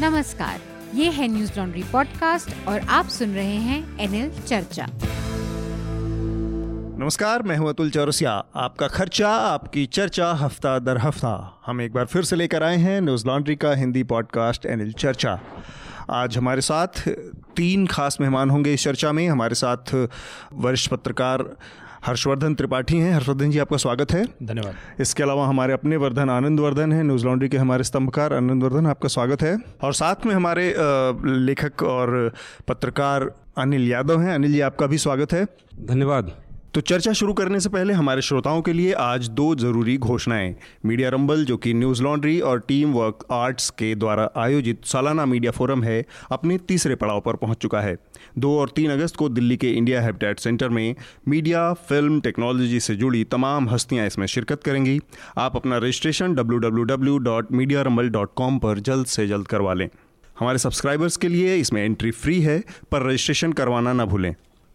नमस्कार, ये है न्यूज़ लॉन्ड्री पॉडकास्ट और आप सुन रहे हैं एनएल चर्चा। नमस्कार, मैं हूँ अतुल चौरसिया। आपका खर्चा, आपकी चर्चा हफ़्ता दर हफ़्ता। हम एक बार फिर से लेकर आए हैं न्यूज़ लॉन्ड्री का हिंदी पॉडकास्ट एनएल चर्चा। आज हमारे साथ तीन खास मेहमान होंगे इस चर्चा में। हमारे साथ वरिष्ठ पत्रकार हर्षवर्धन त्रिपाठी हैं। हर्षवर्धन जी आपका स्वागत है। धन्यवाद। इसके अलावा हमारे अपने वर्धन आनंद वर्धन हैं न्यूज़ लॉन्ड्री के हमारे स्तंभकार आनंद वर्धन आपका स्वागत है। और साथ में हमारे लेखक और पत्रकार अनिल यादव हैं। अनिल जी आपका भी स्वागत है। धन्यवाद। तो चर्चा शुरू करने से पहले हमारे श्रोताओं के लिए आज दो ज़रूरी घोषणाएँ। मीडिया रंबल जो कि न्यूज़ लॉन्ड्री और टीम वर्क आर्ट्स के द्वारा आयोजित सालाना मीडिया फोरम है अपने तीसरे पड़ाव पर पहुँच चुका है। दो और तीन अगस्त को दिल्ली के इंडिया हैबिटेट सेंटर में मीडिया, फ़िल्म, टेक्नोलॉजी से जुड़ी तमाम हस्तियाँ इसमें शिरकत करेंगी। आप अपना रजिस्ट्रेशन डब्ल्यू पर जल्द से जल्द करवा लें। हमारे सब्सक्राइबर्स के लिए इसमें एंट्री फ्री है, पर रजिस्ट्रेशन करवाना ना भूलें।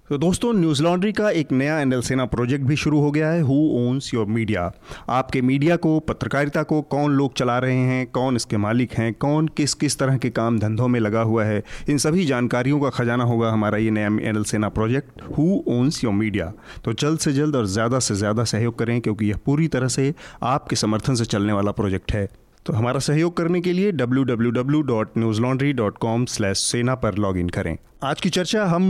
तो दोस्तों, न्यूज़ लॉन्ड्री का एक नया एनएल सेना प्रोजेक्ट भी शुरू हो गया है हु ओन्स योर मीडिया आपके मीडिया को, पत्रकारिता को, कौन लोग चला रहे हैं, कौन इसके मालिक हैं, कौन किस किस तरह के काम धंधों में लगा हुआ है, इन सभी जानकारियों का खजाना होगा हमारा ये नया NL Sena project who owns your media तो जल्द से जल्द और ज़्यादा से ज़्यादा सहयोग करें, क्योंकि यह पूरी तरह से आपके समर्थन से चलने वाला प्रोजेक्ट है। तो हमारा सहयोग करने के लिए www.newslaundry.com/सेना पर लॉगिन करें। आज की चर्चा हम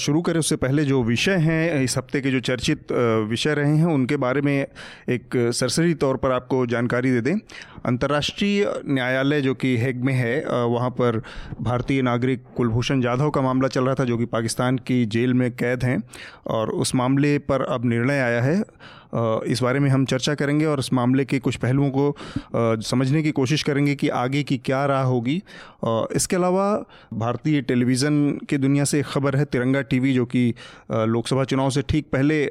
शुरू करें उससे पहले जो विषय हैं, इस हफ़्ते के जो चर्चित विषय रहे हैं, उनके बारे में एक सरसरी तौर पर आपको जानकारी दे दें। अंतर्राष्ट्रीय न्यायालय जो कि हेग में है वहाँ पर भारतीय नागरिक कुलभूषण जाधव का मामला चल रहा था, जो कि पाकिस्तान की जेल में कैद हैं, और उस मामले पर अब निर्णय आया है। इस बारे में हम चर्चा करेंगे और इस मामले के कुछ पहलुओं को समझने की कोशिश करेंगे कि आगे की क्या राह होगी। इसके अलावा भारतीय टेलीविज़न की दुनिया से एक खबर है, तिरंगा टीवी, जो कि लोकसभा चुनाव से ठीक पहले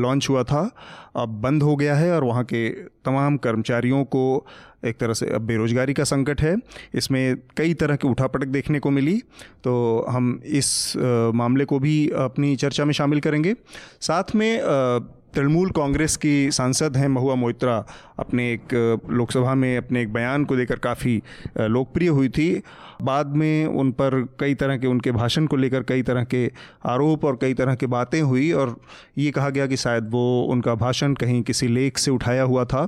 लॉन्च हुआ था। अब बंद हो गया है और वहाँ के तमाम कर्मचारियों को एक तरह से अब बेरोजगारी का संकट है। इसमें कई तरह की उठापटक देखने को मिली। तो हम इस मामले को भी अपनी चर्चा में शामिल करेंगे। साथ में तृणमूल कांग्रेस की सांसद हैं महुआ मोइत्रा। अपने एक लोकसभा में अपने एक बयान को लेकर काफ़ी लोकप्रिय हुई थी। बाद में उन पर कई तरह के, उनके भाषण को लेकर कई तरह के आरोप और कई तरह की बातें हुई और ये कहा गया कि शायद वो उनका भाषण कहीं किसी लेख से उठाया हुआ था।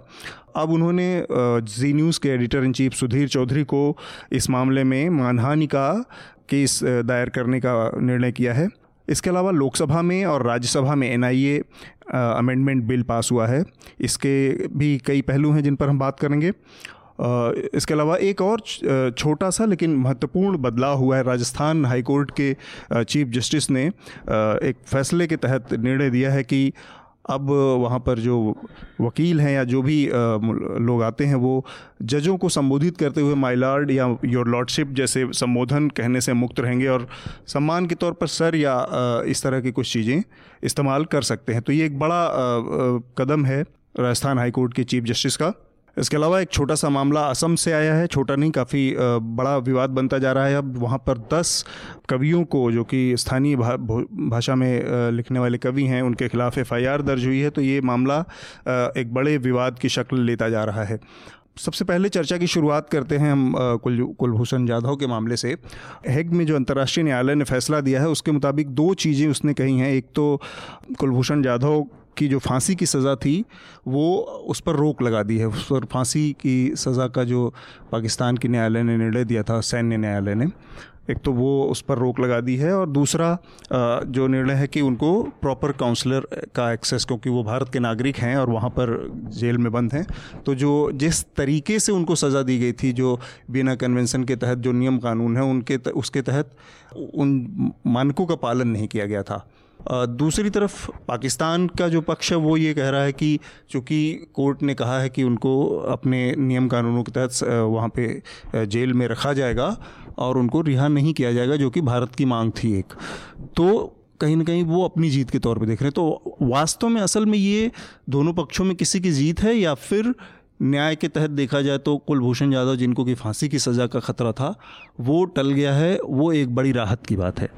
अब उन्होंने जी न्यूज़ के editor in chief Sudhir Chaudhary को इस मामले में मानहानि का केस दायर करने का निर्णय किया है। इसके अलावा लोकसभा में और राज्यसभा में एनआईए अमेंडमेंट बिल पास हुआ है। इसके भी कई पहलू हैं जिन पर हम बात करेंगे। इसके अलावा एक और छोटा सा लेकिन महत्वपूर्ण बदलाव हुआ है। राजस्थान हाईकोर्ट के चीफ जस्टिस ने एक फैसले के तहत निर्णय दिया है कि अब वहाँ पर जो वकील हैं या जो भी लोग आते हैं, वो जजों को संबोधित करते हुए माई लॉर्ड या योर लॉर्डशिप जैसे संबोधन कहने से मुक्त रहेंगे और सम्मान के तौर पर सर या इस तरह की कुछ चीज़ें इस्तेमाल कर सकते हैं। तो ये एक बड़ा कदम है राजस्थान हाईकोर्ट के चीफ जस्टिस का। इसके अलावा एक छोटा सा मामला असम से आया है, छोटा नहीं, काफ़ी बड़ा विवाद बनता जा रहा है अब। वहाँ पर दस कवियों को, जो कि स्थानीय भाषा में लिखने वाले कवि हैं, उनके खिलाफ एफआईआर दर्ज हुई है। तो ये मामला एक बड़े विवाद की शक्ल लेता जा रहा है। सबसे पहले चर्चा की शुरुआत करते हैं हम कुल, कुलभूषण जाधव के मामले से। हेग में जो अंतर्राष्ट्रीय न्यायालय ने फैसला दिया है, उसके मुताबिक दो चीज़ें उसने कही हैं। एक तो कुलभूषण जाधव की जो फांसी की सज़ा थी, वो उस पर रोक लगा दी है। उस पर फांसी की सज़ा का जो पाकिस्तान की न्यायालय ने निर्णय दिया था, सैन्य न्यायालय ने, एक तो वो उस पर रोक लगा दी है और दूसरा जो निर्णय है कि उनको प्रॉपर काउंसलर का एक्सेस, क्योंकि वो भारत के नागरिक हैं और वहाँ पर जेल में बंद हैं तो जो जिस तरीके से उनको सज़ा दी गई थी, जो बिना कन्वेंशन के तहत जो नियम कानून है, उनके उसके तहत उन मानकों का पालन नहीं किया गया था। दूसरी तरफ़ पाकिस्तान का जो पक्ष है, वो ये कह रहा है कि चूँकि कोर्ट ने कहा है कि उनको अपने नियम कानूनों के तहत वहाँ पे जेल में रखा जाएगा और उनको रिहा नहीं किया जाएगा, जो कि भारत की मांग थी एक। तो कहीं ना कहीं वो अपनी जीत के तौर पे देख रहे हैं। तो वास्तव में, असल में ये दोनों पक्षों में किसी की जीत है या फिर न्याय के तहत देखा जाए तो कुलभूषण यादव जिनको कि फांसी की सज़ा का खतरा था, वो टल गया है, वो एक बड़ी राहत की बात है।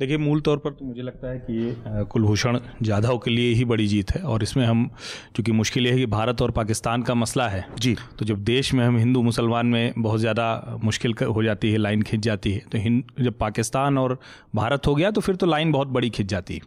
देखिए मूल तौर पर तो मुझे लगता है कि ये कुलभूषण जाधव के लिए ही बड़ी जीत है। और इसमें हम चूँकि मुश्किल ये है कि भारत और पाकिस्तान का मसला है जी। तो जब देश में हम हिंदू मुसलमान में बहुत ज़्यादा मुश्किल हो जाती है लाइन खिंच जाती है तो जब पाकिस्तान और भारत हो गया तो फिर तो लाइन बहुत बड़ी खिंच जाती है।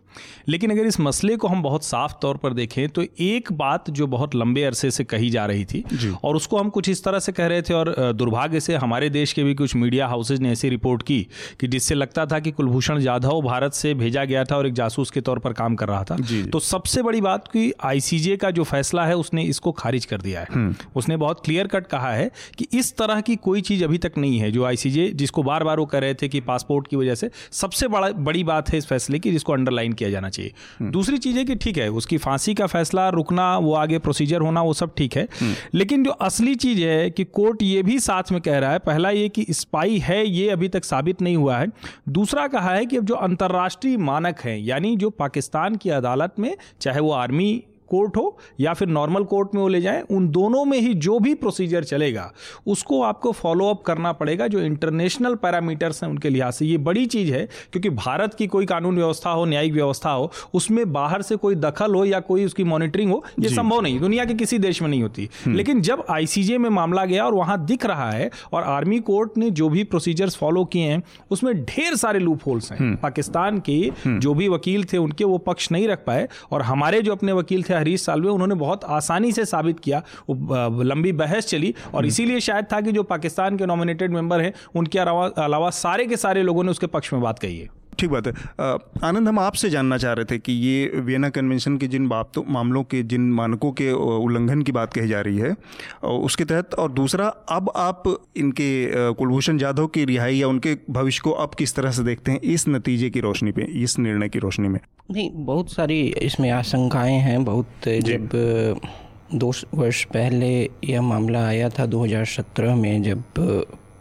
लेकिन अगर इस मसले को हम बहुत साफ़ तौर पर देखें तो एक बात जो बहुत लंबे अरसे से कही जा रही थी और उसको हम कुछ इस तरह से कह रहे थे और दुर्भाग्य से हमारे देश के भी कुछ मीडिया हाउसेज ने ऐसी रिपोर्ट की कि जिससे लगता था कि कुलभूषण जाधव भारत से भेजा गया था और एक जासूस के तौर पर काम कर रहा था तो सबसे बड़ी बात की आईसीजे का जो फैसला है उसने इसको खारिज कर दिया है हम्म। उसने बहुत क्लियर कट कहा है कि इस तरह की कोई चीज़ अभी तक नहीं है जो आईसीजे जिसको बार बार वो कह रहे थे कि पासपोर्ट की वजह से सबसे बड़ा बड़ी बात है इस फैसले की जिसको अंडरलाइन किया जाना चाहिए हम्म। दूसरी चीज़ है कि ठीक है उसकी फांसी का फैसला रुकना वो आगे प्रोसीजर होना वो सब ठीक है हम्म। लेकिन जो असली चीज़ है कि कोर्ट ये भी साथ में कह रहा है पहला ये कि स्पाई है ये अभी तक साबित नहीं हुआ है दूसरा कहा है कि अब जो अंतर्राष्ट्रीय मानक हैं यानी जो पाकिस्तान की अदालत में चाहे वो आर्मी कोर्ट हो या फिर नॉर्मल कोर्ट में वो ले जाएँ उन दोनों में ही जो भी प्रोसीजर चलेगा उसको आपको फॉलो अप करना पड़ेगा जो इंटरनेशनल पैरामीटर्स हैं उनके लिहाज से ये बड़ी चीज़ है क्योंकि भारत की कोई कानून व्यवस्था हो न्यायिक व्यवस्था हो उसमें बाहर से कोई दखल हो या कोई उसकी मॉनिटरिंग हो ये संभव नहीं दुनिया के किसी देश में नहीं होती हम्म। लेकिन जब आईसीजे में मामला गया और वहाँ दिख रहा है और आर्मी कोर्ट ने जो भी प्रोसीजर्स फॉलो किए हैं उसमें ढेर सारे लूप होल्स हैं हम्म। पाकिस्तान के हम्म। जो भी वकील थे उनके वो पक्ष नहीं रख पाए और हमारे जो अपने वकील थे हरीश साल में उन्होंने बहुत आसानी से साबित किया लंबी बहस चली और हम्म। इसीलिए शायद था कि जो पाकिस्तान के नॉमिनेटेड मेंबर हैं उनके अलावा सारे के सारे लोगों ने उसके पक्ष में बात कही है ठीक बात है। आनंद हम आपसे जानना चाह रहे थे कि ये वियना कन्वेंशन के जिन बातों मामलों के जिन मानकों के उल्लंघन की बात कही जा रही है उसके तहत और दूसरा अब आप इनके कुलभूषण जाधव की रिहाई या उनके भविष्य को अब किस तरह से देखते हैं इस नतीजे की रोशनी पे इस निर्णय की रोशनी में? नहीं बहुत सारी इसमें आशंकाएँ हैं। बहुत जब दो वर्ष पहले यह मामला आया था 2017 में जब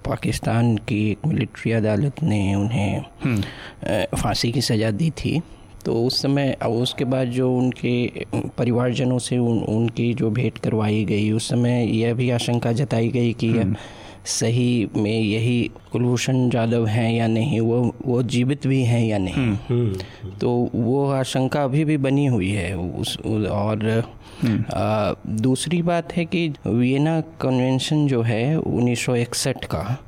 पाकिस्तान की एक मिलिट्री अदालत ने उन्हें हम्म। फांसी की सज़ा दी थी तो उस समय अब उसके बाद जो उनके परिवारजनों से उन, उनकी जो भेंट करवाई गई उस समय यह भी आशंका जताई गई कि यह हम्म। सही में यही कुलभूषण जाधव हैं या नहीं वो वो जीवित भी हैं या नहीं हम्म। तो वो आशंका अभी भी बनी हुई है उस और आ, दूसरी बात है कि वियना कन्वेंशन जो है 1961 का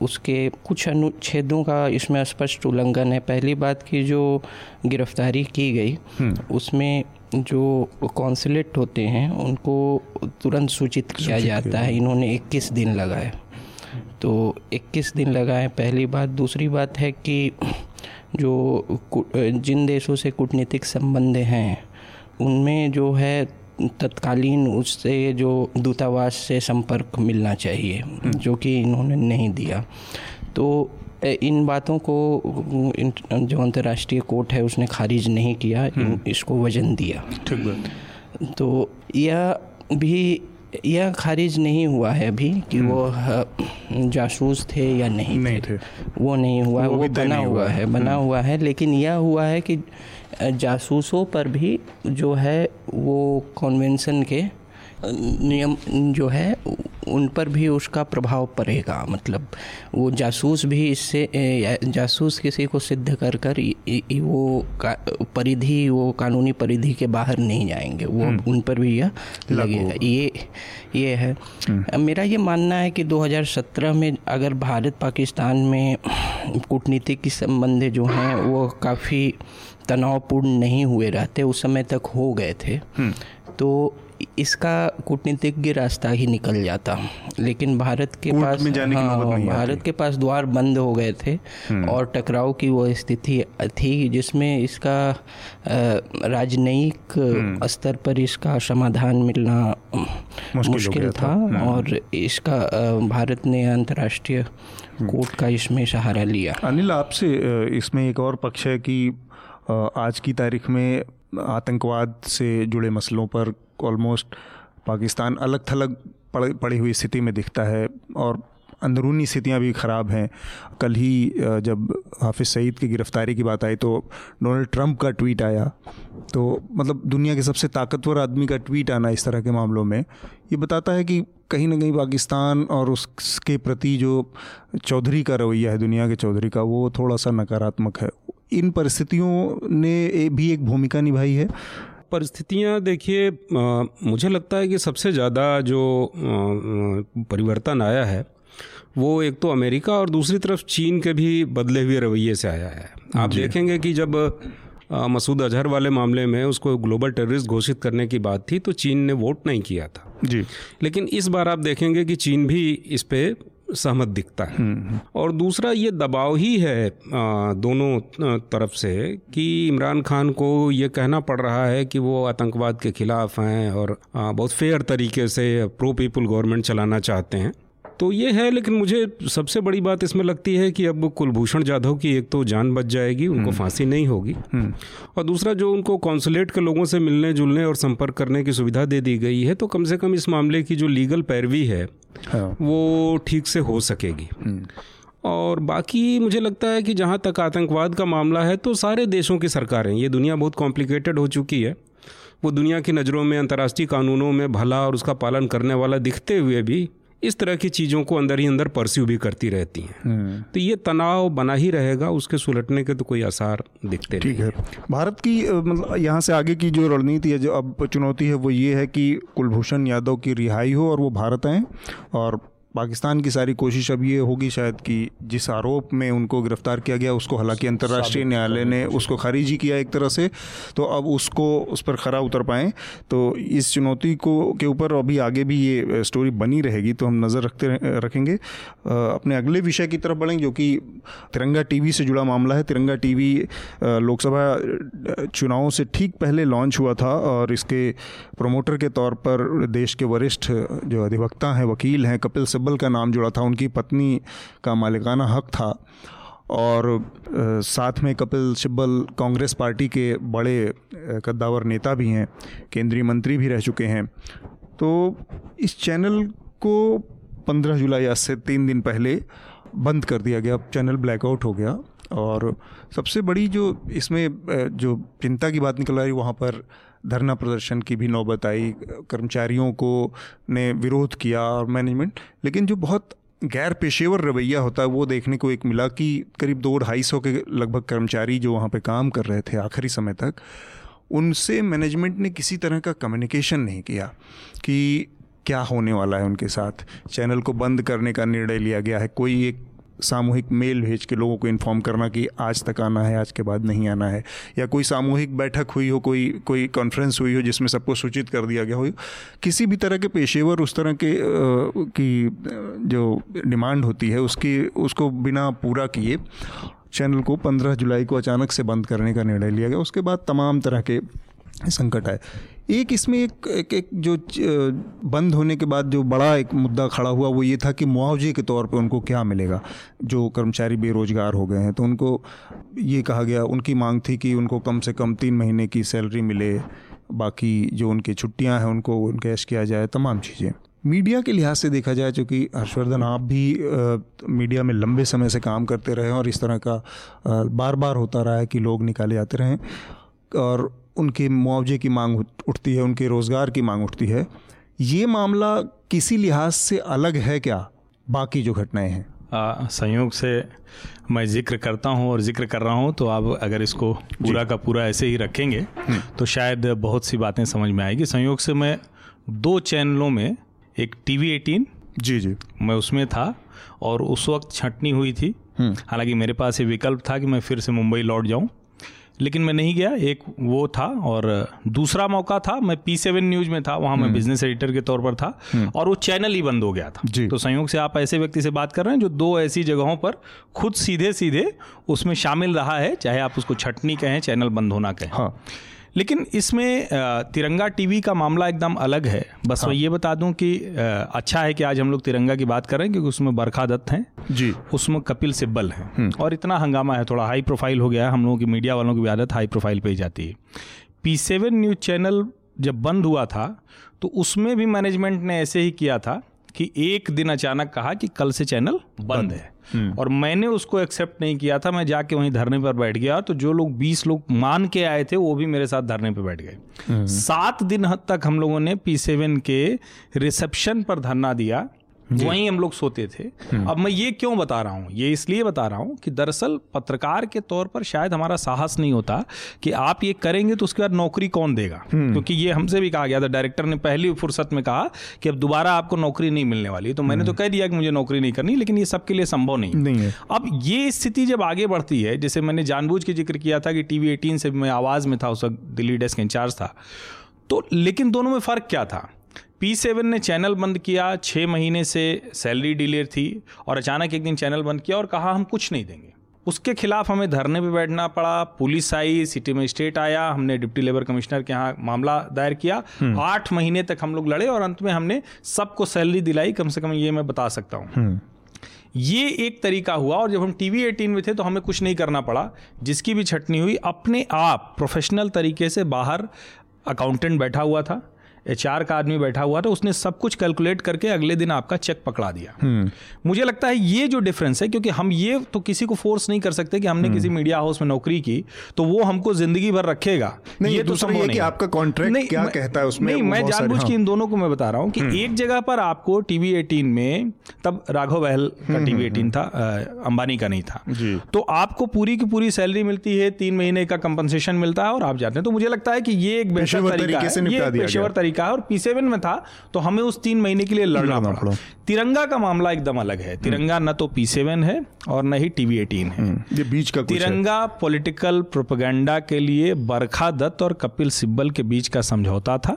उसके कुछ अनुच्छेदों का इसमें स्पष्ट उल्लंघन है। पहली बात की जो गिरफ्तारी की गई हम्म। उसमें जो कॉन्सुलेट होते हैं उनको तुरंत सूचित किया जाता है। इन्होंने 21 दिन लगाए। तो 21 दिन लगाए पहली बात। दूसरी बात है कि जो जिन देशों से कूटनीतिक संबंध हैं उनमें जो है तत्कालीन उससे जो दूतावास से संपर्क मिलना चाहिए हम्म। जो कि इन्होंने नहीं दिया तो इन बातों को जो अंतर्राष्ट्रीय कोर्ट है उसने खारिज नहीं किया हम्म। इसको वज़न दिया ठीक तो यह भी यह खारिज नहीं हुआ है अभी कि वो हम्म। जासूस थे या नहीं, नहीं थे, थे। वो नहीं हुआ वो, वो बना हुआ हुआ है बना हुआ है लेकिन यह हुआ है कि जासूसों पर भी जो है वो कॉन्वेंशन के नियम जो है उन पर भी उसका प्रभाव पड़ेगा मतलब वो जासूस भी इससे जासूस किसी को सिद्ध कर कर वो परिधि वो कानूनी परिधि के बाहर नहीं जाएँगे वो हम्म। उन पर भी यह लगेगा ये ये है हम्म। मेरा ये मानना है कि 2017 में अगर भारत पाकिस्तान में कूटनीतिक की संबंध जो हैं वो काफ़ी तनावपूर्ण नहीं हुए रहते उस समय तक हो गए थे हम्म। तो इसका कूटनीतिज्ञ रास्ता ही निकल जाता लेकिन भारत के पास में जाने हाँ, नहीं भारत के पास द्वार बंद हो गए थे हम्म। और टकराव की वो स्थिति थी जिसमें इसका राजनयिक हम्म। स्तर पर इसका समाधान मिलना मुश्किल, मुश्किल था, था हम्म। और इसका भारत ने अंतर्राष्ट्रीय कोर्ट का इसमें सहारा लिया अनिल आपसे इसमें एक और पक्ष है कि आज की तारीख में आतंकवाद से जुड़े मसलों पर ऑलमोस्ट पाकिस्तान अलग थलग पड़ पड़ी हुई स्थिति में दिखता है और अंदरूनी स्थितियाँ भी ख़राब हैं। कल ही जब हाफिज़ सईद की गिरफ़्तारी की बात आई तो डोनाल्ड ट्रंप का ट्वीट आया। तो मतलब दुनिया के सबसे ताकतवर आदमी का ट्वीट आना इस तरह के मामलों में, ये बताता है कि कहीं ना कहीं पाकिस्तान और उसके प्रति जो चौधरी का रवैया है, दुनिया के चौधरी का, वो थोड़ा सा नकारात्मक है। इन परिस्थितियों ने भी एक भूमिका निभाई है। परिस्थितियाँ देखिए मुझे लगता है कि सबसे ज़्यादा जो परिवर्तन आया है वो एक तो अमेरिका और दूसरी तरफ़ चीन के भी बदले हुए रवैये से आया है। आप देखेंगे कि जब मसूद अजहर वाले मामले में उसको ग्लोबल टेररिस्ट घोषित करने की बात थी तो चीन ने वोट नहीं किया था। जी। लेकिन इस बार आप देखेंगे कि चीन भी इस पे सहमत दिखता है हम्म, हम्म। और दूसरा ये दबाव ही है दोनों तरफ़ से कि इमरान खान को ये कहना पड़ रहा है कि वो आतंकवाद के खिलाफ हैं और बहुत फेयर तरीके से प्रो पीपल गवर्नमेंट चलाना चाहते हैं तो ये है लेकिन मुझे सबसे बड़ी बात इसमें लगती है कि अब कुलभूषण जाधव की एक तो जान बच जाएगी उनको हम्म। फांसी नहीं होगी। और दूसरा जो उनको कॉन्सुलेट के लोगों से मिलने जुलने और संपर्क करने की सुविधा दे दी गई है तो कम से कम इस मामले की जो लीगल पैरवी है हाँ। वो ठीक से हो सकेगी हम्म। और बाकी मुझे लगता है कि जहाँ तक आतंकवाद का मामला है तो सारे देशों की सरकारें ये दुनिया बहुत कॉम्प्लिकेटेड हो चुकी है वो दुनिया की नज़रों में अंतर्राष्ट्रीय कानूनों में भला और उसका पालन करने वाला दिखते हुए भी इस तरह की चीज़ों को अंदर ही अंदर परस्यू भी करती रहती हैं। हम्म। तो ये तनाव बना ही रहेगा उसके सुलटने के तो कोई आसार दिखते ठीक है। भारत की मतलब यहाँ से आगे की जो रणनीति है जो अब चुनौती है वो ये है कि कुलभूषण यादव की रिहाई हो और वो भारत आएँ और पाकिस्तान की सारी कोशिश अब ये होगी शायद कि जिस आरोप में उनको गिरफ़्तार किया गया उसको हालाँकि अंतर्राष्ट्रीय न्यायालय ने उसको खारिज ही किया एक तरह से तो अब उसको उस पर खरा उतर पाएँ। तो इस चुनौती को के ऊपर अभी आगे भी ये स्टोरी बनी रहेगी तो हम नज़र रखते रखेंगे। अपने अगले विषय की तरफ़ बढ़ेंगे जो कि तिरंगा टीवी से जुड़ा मामला है। तिरंगा टीवी लोकसभा चुनावों से ठीक पहले लॉन्च हुआ था और इसके प्रमोटर के तौर पर देश के वरिष्ठ जो अधिवक्ता हैं वकील हैं कपिल सिब्बल सिब्बल का नाम जुड़ा था, उनकी पत्नी का मालिकाना हक था। और साथ में कपिल सिब्बल कांग्रेस पार्टी के बड़े कद्दावर नेता भी हैं, केंद्रीय मंत्री भी रह चुके हैं। तो इस चैनल को 15 जुलाई आज से तीन दिन पहले बंद कर दिया गया। चैनल ब्लैकआउट हो गया। और सबसे बड़ी जो इसमें जो चिंता की बात निकल रही वहाँ पर धरना प्रदर्शन की भी नौबत आई, कर्मचारियों को ने विरोध किया और मैनेजमेंट लेकिन जो बहुत गैर पेशेवर रवैया होता है, वो देखने को एक मिला कि करीब दो ढाई सौ के लगभग कर्मचारी जो वहाँ पे काम कर रहे थे आखिरी समय तक, उनसे मैनेजमेंट ने किसी तरह का कम्युनिकेशन नहीं किया कि क्या होने वाला है उनके साथ। चैनल को बंद करने का निर्णय लिया गया है, कोई एक सामूहिक मेल भेज के लोगों को इन्फॉर्म करना कि आज तक आना है, आज के बाद नहीं आना है। या कोई सामूहिक बैठक हुई हो, कोई कोई कॉन्फ्रेंस हुई हो जिसमें सबको सूचित कर दिया गया हो, किसी भी तरह के पेशेवर उस तरह के की जो डिमांड होती है, उसकी, उसको बिना पूरा किए चैनल को 15 जुलाई को अचानक से बंद करने का निर्णय लिया गया। उसके बाद तमाम तरह के संकट आए। एक इसमें एक एक, एक जो बंद होने के बाद जो बड़ा एक मुद्दा खड़ा हुआ वो ये था कि मुआवजे के तौर पे उनको क्या मिलेगा जो कर्मचारी बेरोजगार हो गए हैं। तो उनको ये कहा गया उनकी मांग थी कि उनको कम से कम तीन महीने की सैलरी मिले बाकी जो उनकी छुट्टियाँ हैं उनको कैश किया जाए तमाम चीज़ें। मीडिया के लिहाज से देखा जाए चूँकि हर्षवर्धन आप भी आ, मीडिया में लंबे समय से काम करते रहे और इस तरह का आ, बार बार होता रहा है कि लोग निकाले जाते रहें और उनके मुआवजे की मांग उठती है उनके रोज़गार की मांग उठती है ये मामला किसी लिहाज से अलग है क्या? बाकी जो घटनाएँ हैं। संयोग से मैं ज़िक्र करता हूँ और ज़िक्र कर रहा हूँ तो आप अगर इसको पूरा का पूरा ऐसे ही रखेंगे हम्म। तो शायद बहुत सी बातें समझ में आएगी। संयोग से मैं दो चैनलों में एक टीवी एटीन जी जी। मैं उसमें था और उस वक्त छटनी हुई थी। हम्म। हालाँकि मेरे पास ये विकल्प था कि मैं फिर से मुंबई लौट जाऊँ। लेकिन मैं नहीं गया एक वो था और दूसरा मौका था मैं पी सेवन न्यूज़ में था वहाँ मैं बिज़नेस हम्म। एडिटर के तौर पर था हम्म। और वो चैनल ही बंद हो गया था तो संयोग से आप ऐसे व्यक्ति से बात कर रहे हैं जो दो ऐसी जगहों पर खुद सीधे सीधे उसमें शामिल रहा है चाहे आप उसको छटनी कहें चैनल बंद होना कहें हाँ लेकिन इसमें तिरंगा टीवी का मामला एकदम अलग है। बस हाँ। मैं ये बता दूँ कि अच्छा है कि आज हम लोग तिरंगा की बात कर रहे हैं क्योंकि उसमें बरखा दत्त हैं। जी। उसमें कपिल सिब्बल हैं। हम्म। और इतना हंगामा है थोड़ा हाई प्रोफ़ाइल हो गया है। हम लोगों की मीडिया वालों की भी आदत हाई प्रोफ़ाइल पे ही जाती है। पी सेवन न्यूज़ चैनल जब बंद हुआ था तो उसमें भी मैनेजमेंट ने ऐसे ही किया था कि एक दिन अचानक कहा कि कल से चैनल बंद है। हम्म। और मैंने उसको एक्सेप्ट नहीं किया था मैं जाके वहीं धरने पर बैठ गया तो जो लोग बीस लोग मान के आए थे वो भी मेरे साथ धरने पर बैठ गए। हम्म। सात दिन तक हम लोगों ने पी सेवन के रिसेप्शन पर धरना दिया। वहीं हम लोग सोते थे। अब मैं ये क्यों बता रहा हूँ? ये इसलिए बता रहा हूँ कि दरअसल पत्रकार के तौर पर शायद हमारा साहस नहीं होता कि आप ये करेंगे तो उसके बाद नौकरी कौन देगा? क्योंकि ये हमसे भी कहा गया था डायरेक्टर ने पहली फुर्सत में कहा कि अब दोबारा आपको नौकरी नहीं मिलने वाली। तो मैंने तो कह दिया कि मुझे नौकरी नहीं करनी लेकिन ये सबके लिए संभव नहीं नहीं है। अब ये स्थिति जब आगे बढ़ती है जैसे मैंने जानबूझ के ज़िक्र किया था कि टीवी एटीन से मैं आवाज़ में था उस वक्त दिल्ली डेस्क इंचार्ज था तो लेकिन दोनों में फ़र्क क्या था? पी सेवन ने चैनल बंद किया छः महीने से सैलरी डिलेर थी और अचानक एक दिन चैनल बंद किया और कहा हम कुछ नहीं देंगे. उसके खिलाफ हमें धरने पे बैठना पड़ा। पुलिस आई सिटी में स्टेट आया हमने डिप्टी लेबर कमिश्नर के यहाँ मामला दायर किया। आठ महीने तक हम लोग लड़े और अंत में हमने सबको सैलरी दिलाई। कम से कम ये मैं बता सकता हूँ। ये एक तरीका हुआ और जब हम टीवी एटीन में थे तो हमें कुछ नहीं करना पड़ा जिसकी भी छटनी हुई। अपने आप प्रोफेशनल तरीके से बाहर अकाउंटेंट बैठा हुआ था। एच का आदमी बैठा हुआ था उसने सब कुछ कैलकुलेट करके अगले दिन आपका चेक पकड़ा दिया। मुझे लगता है ये जो डिफरेंस है क्योंकि हम ये तो किसी को फोर्स नहीं कर सकते कि हमने किसी मीडिया हाउस में नौकरी की तो वो हमको ज़िंदगी भर रखेगा। नहीं, ये तो संभव कि नहीं आपका नहीं, क्या कहता है उसमें, नहीं मैं जानबूझ के हाँ। इन दोनों को मैं बता रहा हूँ कि एक जगह पर आपको टीवी एटीन में तब राघव बहल का टीवी एटीन था अंबानी का नहीं था। तो आपको पूरी की पूरी सैलरी मिलती है तीन महीने का कंपनसेशन मिलता है और आप जाते हैं। तो मुझे लगता है कि ये एक बेहतर तरीका से पेशेवर। तरीका है और पी सेवन में था तो हमें उस तीन महीने के लिए लड़ना पड़ा। तिरंगा का मामला एकदम अलग है। तिरंगा न तो पी सेवन है और न ही टीवी एटीन है। ये बीच का तिरंगा पॉलिटिकल प्रोपेगेंडा के लिए बरखा दत्त और कपिल सिब्बल के बीच का समझौता था।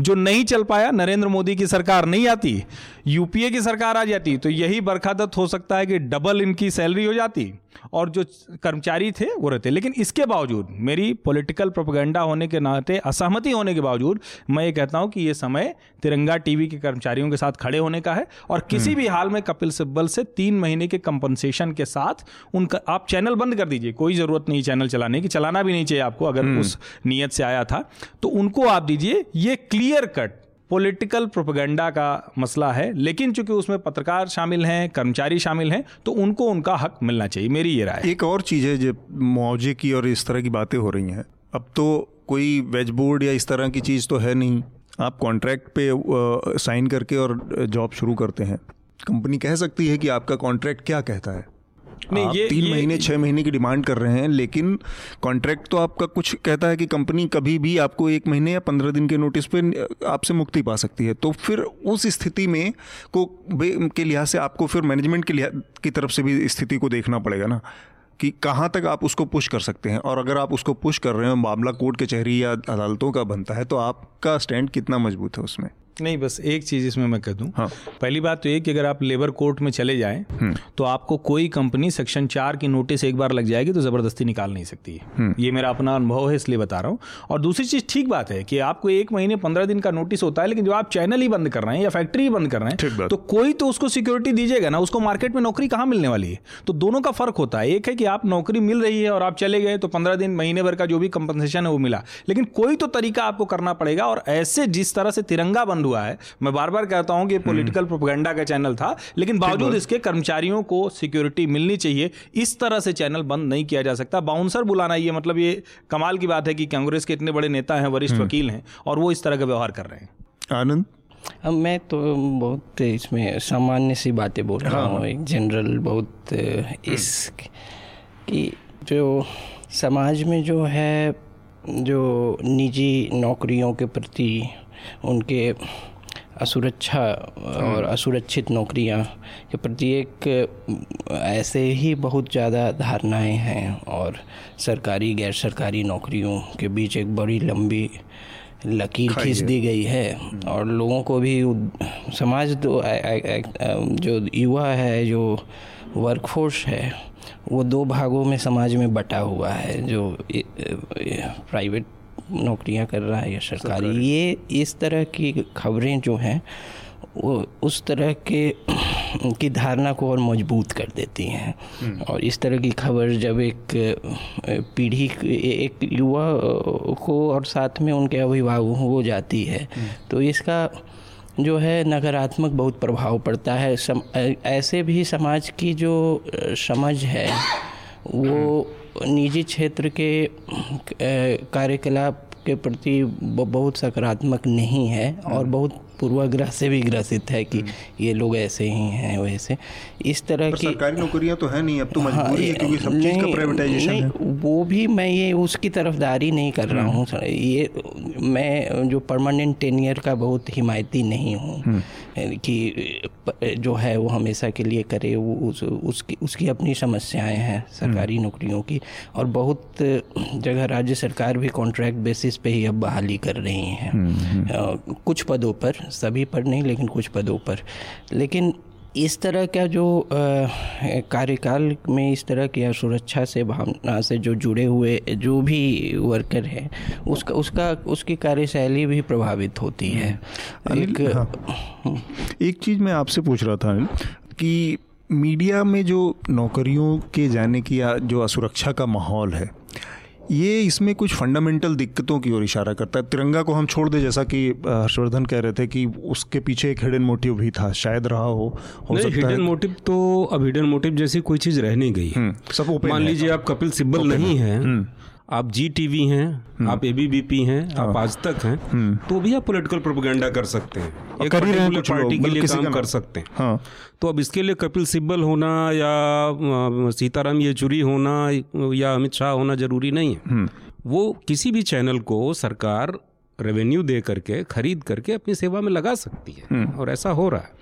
जो नहीं चल पाया नरेंद्र मोदी की सरकार नहीं आती यूपीए की सरकार आ जाती तो यही बरखा दत्त हो सकता है कि डबल इनकी सैलरी हो जाती और जो कर्मचारी थे वो रहते। लेकिन इसके बावजूद मेरी पॉलिटिकल प्रोपेगेंडा होने के नाते असहमति होने के बावजूद मैं ये कहता हूँ कि ये समय तिरंगा टीवी के कर्मचारियों के साथ खड़े होने का है। और किसी भी हाल में कपिल सिब्बल से तीन महीने के कंपनसेशन के साथ उनका आप चैनल बंद कर दीजिए कोई ज़रूरत नहीं चैनल चलाने की चलाना भी नहीं चाहिए आपको अगर उस नीयत से आया था। तो उनको आप दीजिए ये क्लियर कट पॉलिटिकल प्रोपेगेंडा का मसला है लेकिन चूँकि उसमें पत्रकार शामिल हैं कर्मचारी शामिल हैं तो उनको उनका हक मिलना चाहिए मेरी ये राय एक और चीज़ है जो मुआवजे की और इस तरह की बातें हो रही हैं। अब तो कोई वेज बोर्ड या इस तरह की चीज़ तो है नहीं। आप कॉन्ट्रैक्ट पे साइन करके और जॉब शुरू करते हैं। कंपनी कह सकती है कि आपका कॉन्ट्रैक्ट क्या कहता है? नहीं, आप ये- तीन ये- महीने छः महीने की डिमांड कर रहे हैं लेकिन कॉन्ट्रैक्ट तो आपका कुछ कहता है कि कंपनी कभी भी आपको एक महीने या पंद्रह दिन के नोटिस पे आपसे मुक्ति पा सकती है। तो फिर उस स्थिति में को के लिहाज से आपको फिर मैनेजमेंट के लिहाज की तरफ़ से भी स्थिति को देखना पड़ेगा ना। कि कहाँ तक आप उसको पुश कर सकते हैं? और अगर आप उसको पुश कर रहे हो, मामला कोर्ट कचहरी या अदालतों का बनता है तो आपका स्टैंड कितना मज़बूत है उसमें? नहीं बस एक चीज़ इसमें मैं कह दूँ। हाँ। पहली बात तो ये कि अगर आप लेबर कोर्ट में चले जाएँ तो आपको कोई कंपनी सेक्शन चार की नोटिस एक बार लग जाएगी तो ज़बरदस्ती निकाल नहीं सकती है। ये मेरा अपना अनुभव है इसलिए बता रहा हूँ। और दूसरी चीज़ ठीक बात है कि आपको एक महीने पंद्रह दिन का नोटिस होता है लेकिन जो आप चैनल ही बंद कर रहे हैं या फैक्ट्री ही बंद कर रहे हैं तो कोई तो उसको सिक्योरिटी दीजिएगा ना उसको मार्केट में नौकरी कहाँ मिलने वाली है? तो दोनों का फ़र्क होता है। एक है कि आप नौकरी मिल रही है और आप चले गए तो पंद्रह दिन महीने भर का जो भी कंपनसेशन है वो मिला। लेकिन कोई तो तरीका आपको करना पड़ेगा और ऐसे जिस तरह से तिरंगा बंद हुआ है। मैं बार बार कहता हूँ कि पॉलिटिकल प्रोपेगेंडा का चैनल था लेकिन बावजूद इसके कर्मचारियों को सिक्योरिटी मिलनी चाहिए। इस तरह से चैनल बंद नहीं किया जा सकता। बाउंसर बुलाना ये मतलब ये कमाल की बात है कि कांग्रेस के इतने बड़े नेता हैं वरिष्ठ वकील हैं और वो इस तरह का व्यवहार कर रहे हैं। आनंद? अब मैं तो बहुत इसमें सामान्य सी बातें बोल रहा हूँ। एक जनरल बहुत इस कि जो समाज में जो है जो निजी नौकरियों के प्रति उनके असुरक्षा और असुरक्षित नौकरियाँ के प्रति एक ऐसे ही बहुत ज़्यादा धारणाएँ हैं और सरकारी गैर सरकारी नौकरियों के बीच एक बड़ी लंबी लकीर खींच दी गई है और लोगों को भी समाज तो आ- आ- आ- जो युवा है जो वर्कफोर्स है वो दो भागों में समाज में बटा हुआ है जो प्राइवेट नौकरियाँ कर रहा है या सरकारी। ये इस तरह की खबरें जो हैं वो उस तरह के की धारणा को और मज़बूत कर देती हैं। और इस तरह की खबर जब एक पीढ़ी एक युवा को और साथ में उनके अभिभावकों हो जाती है तो इसका जो है नकारात्मक बहुत प्रभाव पड़ता है। सम, ऐसे भी समाज की जो समझ है वो निजी क्षेत्र के कार्यकलाप के प्रति बहुत सकारात्मक नहीं है और बहुत पूर्वाग्रह से भी ग्रसित है कि ये लोग ऐसे ही हैं वैसे। इस तरह की सरकारी नौकरियाँ तो है नहीं अब तो मजबूरी हाँ, है क्योंकि सब चीज़ का प्राइवेटाइजेशन है। वो भी मैं ये उसकी तरफदारी नहीं कर रहा हूँ ये मैं जो परमानेंट टेनियर का बहुत हिमायती नहीं हूँ। कि जो है वो हमेशा के लिए करे वो उस, उसकी उसकी अपनी समस्याएँ हैं सरकारी नौकरियों की। और बहुत जगह राज्य सरकार भी कॉन्ट्रैक्ट बेसिस पे ही अब बहाली कर रही हैं। कुछ पदों पर सभी पर नहीं लेकिन कुछ पदों पर। लेकिन इस तरह का जो कार्यकाल में इस तरह की सुरक्षा से भावना से जो जुड़े हुए जो भी वर्कर हैं उसका उसका उसकी कार्यशैली भी प्रभावित होती है। एक हाँ। एक चीज़ मैं आपसे पूछ रहा था कि मीडिया में जो नौकरियों के जाने की जो असुरक्षा का माहौल है ये इसमें कुछ फंडामेंटल दिक्कतों की ओर इशारा करता है। तिरंगा को हम छोड़ दें जैसा कि हर्षवर्धन कह रहे थे कि उसके पीछे एक हिडन मोटिव भी था शायद रहा हो हो नहीं, सकता हिडन मोटिव तो अब हिडन मोटिव जैसी कोई चीज़ रह नहीं गई। हम्म, सब मान लीजिए आप कपिल सिब्बल नहीं है हम्म। आप जी टीवी हैं हम्म। आप ए बी पी हैं आप हाँ। आज तक हैं हम्म। तो भी आप पॉलिटिकल प्रोपोगेंडा कर सकते हैं एक पर्टिकुलर पार्टी के लिए काम कर सकते हैं हाँ। तो अब इसके लिए कपिल सिब्बल होना या सीताराम येचुरी होना या अमित शाह होना ज़रूरी नहीं है हम्म। वो किसी भी चैनल को सरकार रेवेन्यू दे करके खरीद करके अपनी सेवा में लगा सकती है और ऐसा हो रहा है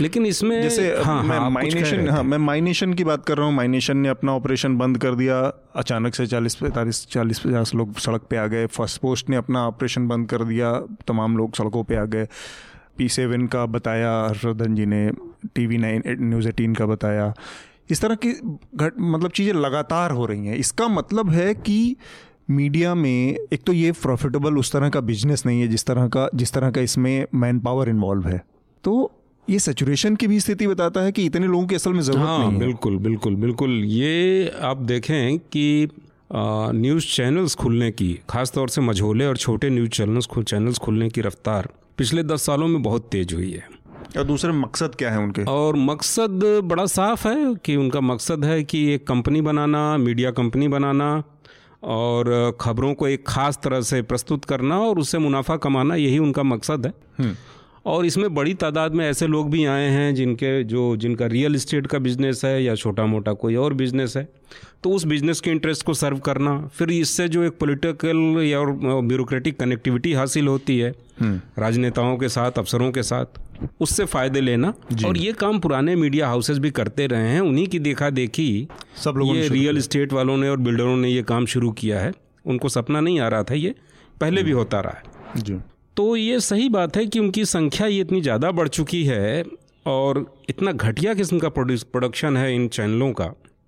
लेकिन इसमें जैसे हाँ, मैं हाँ, माइनेशन हाँ मैं माइनेशन की बात कर रहा हूँ। माइनेशन ने अपना ऑपरेशन बंद कर दिया। अचानक से चालीस पैंतालीस चालीस पचास लोग सड़क पे आ गए। फ़र्स्ट पोस्ट ने अपना ऑपरेशन बंद कर दिया। तमाम लोग सड़कों पे आ गए। पी सेवन का बताया हर्षवर्धन जी ने। T V nine news eighteen का बताया। इस तरह की घट मतलब चीज़ें लगातार हो रही हैं। इसका मतलब है कि मीडिया में एक तो ये प्रॉफिटेबल उस तरह का बिज़नेस नहीं है जिस तरह का जिस तरह का इसमें मैन पावर इन्वॉल्व है। तो ये सेचुरेशन की भी स्थिति बताता है कि इतने लोगों की असल में ज़रूरत हाँ, नहीं है। बिल्कुल बिल्कुल बिल्कुल। ये आप देखें कि न्यूज़ चैनल्स खुलने की खास तौर से मझोले और छोटे न्यूज़ चैनल्स चैनल्स खुलने की रफ्तार पिछले दस सालों में बहुत तेज हुई है। और दूसरे मकसद क्या है उनके? और मकसद बड़ा साफ़ है कि उनका मकसद है कि एक कंपनी बनाना मीडिया कंपनी बनाना और खबरों को एक खास तरह से प्रस्तुत करना और उससे मुनाफा कमाना यही उनका मकसद है। हम्म। और इसमें बड़ी तादाद में ऐसे लोग भी आए हैं जिनके जो जिनका रियल इस्टेट का बिज़नेस है या छोटा मोटा कोई और बिज़नेस है। तो उस बिज़नेस के इंटरेस्ट को सर्व करना फिर इससे जो एक पॉलिटिकल या और ब्यूरोक्रेटिक कनेक्टिविटी हासिल होती है हम्म। राजनेताओं के साथ अफसरों के साथ उससे फ़ायदे लेना। और ये काम पुराने मीडिया हाउसेस भी करते रहे हैं उन्हीं की देखा देखी सब लोग ये रियल इस्टेट वालों ने और बिल्डरों ने ये काम शुरू किया है। उनको सपना नहीं आ रहा था ये पहले भी होता रहा है। जी। तो ये सही बात है कि उनकी संख्या ये इतनी ज़्यादा बढ़ चुकी है और इतना घटिया किस्म का प्रोडक्शन है इन चैनलों का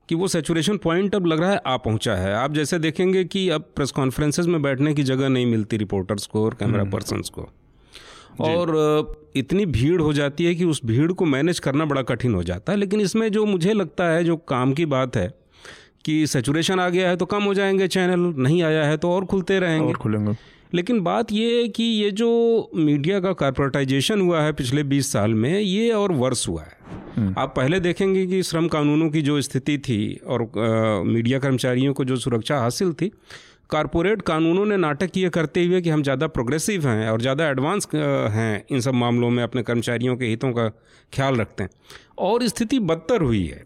कि वो सेचुरेशन पॉइंट अब लग रहा है आ पहुँचा है। आप जैसे देखेंगे कि अब प्रेस कॉन्फ्रेंसेज में बैठने की जगह नहीं मिलती रिपोर्टर्स को और कैमरा पर्सनस हम्म। को। और इतनी भीड़ हो जाती है कि उस भीड़ को मैनेज करना बड़ा कठिन हो जाता है। लेकिन इसमें जो मुझे लगता है जो काम की बात है कि सेचुरेशन आ गया है तो कम हो जाएँगे चैनल नहीं आया है तो और खुलते रहेंगे। और खुलेंगे। लेकिन बात ये है कि ये जो मीडिया का कॉर्पोरेटाइजेशन हुआ है पिछले 20 साल में ये और वर्ष हुआ है। हम्म। आप पहले देखेंगे कि श्रम कानूनों की जो स्थिति थी और आ, मीडिया कर्मचारियों को जो सुरक्षा हासिल थी कारपोरेट कानूनों ने नाटक ये करते हुए कि हम ज़्यादा प्रोग्रेसिव हैं और ज़्यादा एडवांस हैं इन सब मामलों में अपने कर्मचारियों के हितों का ख्याल रखते हैं। और स्थिति बदतर हुई है।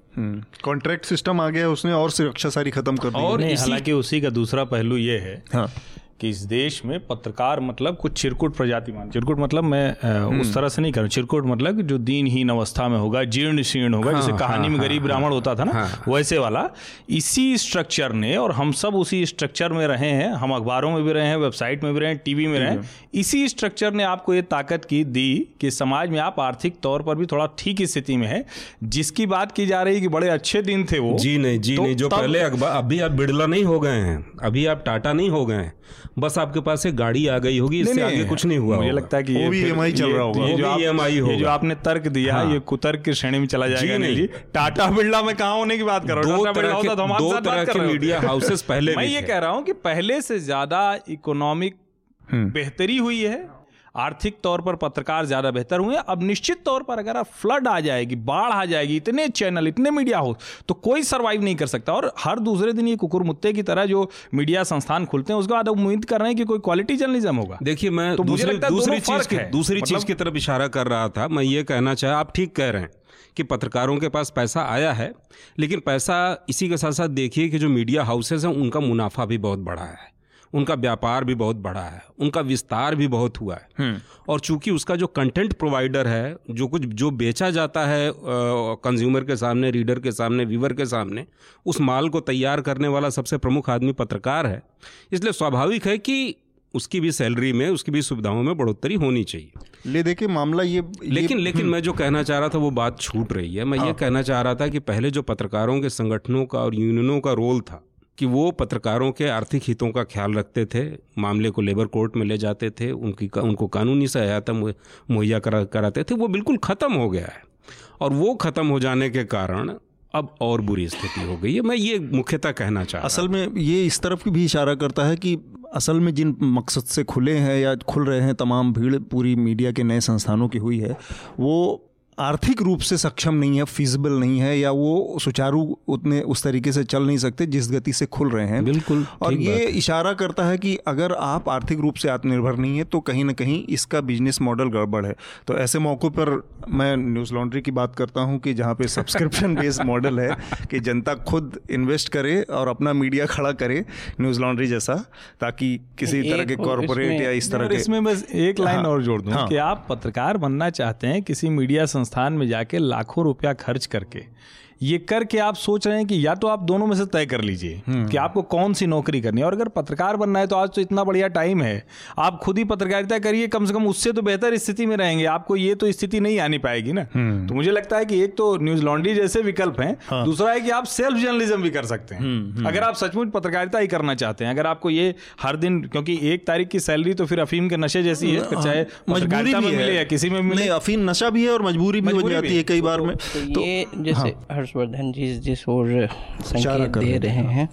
कॉन्ट्रैक्ट हम्म। सिस्टम आ गया उसने और सुरक्षा सारी खत्म कर दी। और हालाँकि उसी का दूसरा पहलू ये है हाँ। कि इस देश में पत्रकार मतलब कुछ चिरकुट प्रजाति मान चिरकुट मतलब मैं उस हम्म। तरह से नहीं कर चिरकुट मतलब जो दीनहीन अवस्था में होगा जीर्ण शीर्ण होगा हाँ, जैसे कहानी हाँ, में गरीब हाँ, ब्राह्मण हाँ, होता था ना हाँ, वैसे वाला। इसी स्ट्रक्चर ने और हम सब उसी स्ट्रक्चर में रहे हैं हम अखबारों में भी रहे हैं वेबसाइट में भी रहे हैं टीवी में रहे इसी स्ट्रक्चर ने आपको ये ताकत की दी कि समाज में आप आर्थिक तौर पर भी थोड़ा ठीक स्थिति में है जिसकी बात की जा रही है कि बड़े अच्छे दिन थे वो जी नहीं जी तो नहीं जो पहले अखबार अभी आप बिड़ला नहीं हो गए हैं अभी आप टाटा नहीं हो गए हैं। बस आपके पास एक गाड़ी आ गई होगी इससे आगे कुछ नहीं हुआ मुझे लगता है कि ये भी ईएमआई चल रहा होगा। ये जो ईएमआई होगा जो आपने तर्क दिया हाँ। ये कुतर्क की श्रेणी में चला जाएगा नहीं जी। टाटा बिरला में कहा होने की बात कर रहा हूँ? दो तरह होता तो कर मीडिया हाउसेस पहले मैं ये कह रहा हूँ कि पहले से ज़्यादा इकोनॉमिक हम्म। बेहतरी हुई है आर्थिक तौर पर पत्रकार ज़्यादा बेहतर हुए अब निश्चित तौर पर अगर आप फ्लड आ जाएगी बाढ़ आ जाएगी इतने चैनल इतने मीडिया हो तो कोई सर्वाइव नहीं कर सकता। और हर दूसरे दिन ये कुकुर मुत्ते की तरह जो मीडिया संस्थान खुलते हैं उसके बाद उम्मीद कर रहे हैं कि कोई क्वालिटी जर्नलिज्म होगा। देखिए मैं तो दूसरी दूसरी चीज़ की दूसरी चीज़ की तरफ़ इशारा कर रहा था। मैं ये कहना चाह आप ठीक कह रहे हैं कि पत्रकारों के पास पैसा आया है लेकिन पैसा इसी के साथ साथ देखिए कि जो मीडिया हाउसेस हैं उनका मुनाफा भी बहुत बढ़ा है। उनका व्यापार भी बहुत बढ़ा है उनका विस्तार भी बहुत हुआ है। और चूँकि उसका जो कंटेंट प्रोवाइडर है जो कुछ जो बेचा जाता है कंज्यूमर के सामने रीडर के सामने व्यूवर के सामने उस माल को तैयार करने वाला सबसे प्रमुख आदमी पत्रकार है। इसलिए स्वाभाविक है कि उसकी भी सैलरी में उसकी भी सुविधाओं में बढ़ोतरी होनी चाहिए। ले देखिए मामला ये लेकिन लेकिन मैं जो कहना चाह रहा था वो बात छूट रही है। मैं ये कहना चाह रहा था कि पहले जो पत्रकारों के संगठनों का और यूनियनों का रोल था कि वो पत्रकारों के आर्थिक हितों का ख्याल रखते थे मामले को लेबर कोर्ट में ले जाते थे उनकी उनको कानूनी सहायता मुहैया करा कराते थे वो बिल्कुल ख़त्म हो गया है। और वो ख़त्म हो जाने के कारण अब और बुरी स्थिति हो गई है। मैं ये मुख्यतः कहना चाह असल में ये इस तरफ़ भी इशारा करता है कि असल में जिन मकसद से खुले हैं या खुल रहे हैं तमाम भीड़ पूरी मीडिया के नए संस्थानों की हुई है वो आर्थिक रूप से सक्षम नहीं है फिजिबल नहीं है या वो सुचारू उतने उस तरीके से चल नहीं सकते जिस गति से खुल रहे हैं। बिल्कुल, और ये इशारा करता है कि अगर आप आर्थिक रूप से आत्मनिर्भर नहीं है तो कहीं ना कहीं इसका बिज़नेस मॉडल गड़बड़ है। तो ऐसे मौक़ों पर मैं न्यूज़ लॉन्ड्री की बात करता हूँ कि जहाँ पे सब्सक्रिप्शन बेस्ड मॉडल है कि जनता खुद इन्वेस्ट करे और अपना मीडिया खड़ा करे न्यूज़ लॉन्ड्री जैसा ताकि किसी तरह के कॉरपोरेट या इस तरह के इसमें बस एक लाइन हाँ, और जोड़ दूँ हाँ। कि आप पत्रकार बनना चाहते हैं किसी मीडिया संस्थान में जाके लाखों रुपया खर्च करके ये करके आप सोच रहे हैं कि या तो आप दोनों में से तय कर लीजिए कि आपको कौन सी नौकरी करनी है। और अगर पत्रकार बनना है तो आज तो इतना बढ़िया टाइम है। आप खुद ही पत्रकारिता करिए कम से कम उससे तो बेहतर स्थिति में रहेंगे। आपको ये तो स्थिति नहीं आनी पाएगी ना। तो मुझे लगता है कि एक तो न्यूज़ लॉन्ड्री जैसे विकल्प हैं। दूसरा है कि आप सेल्फ जर्नलिज्म भी कर सकते हैं। अगर आप सचमुच पत्रकारिता ही करना चाहते हैं अगर आपको ये हर दिन क्योंकि एक तारीख की सैलरी तो फिर अफीम के नशे जैसी है चाहे मजबूरी में मिले या है किसी में मिले। अफीम नशा भी है और मजबूरी भी हो जाती है कई बार में। तो ये जैसे हर्षवर्धन जी जिस ओर संकेत दे रहे हैं।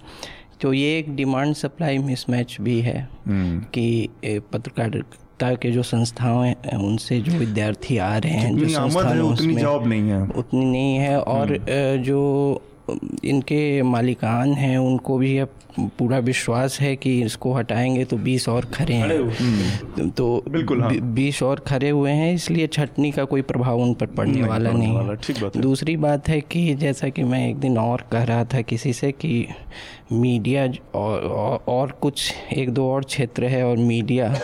तो ये एक डिमांड सप्लाई मिसमैच भी है कि ए, पत्रकारिता के जो संस्थाओं हैं, उनसे जो विद्यार्थी आ रहे हैं जो संस्थान है उतनी जॉब नहीं है। उतनी नहीं है और जो इनके मालिकान हैं उनको भी अब पूरा विश्वास है कि इसको हटाएँगे तो बीस और खड़े हैं तो बिल्कुल, हाँ। बीस और खड़े हुए हैं इसलिए छटनी का कोई प्रभाव उन पर पड़ने वाला नहीं वाला, है ठीक बात दूसरी बात है कि जैसा कि मैं एक दिन और कह रहा था किसी से कि मीडिया और, और, और कुछ एक दो और क्षेत्र है और मीडिया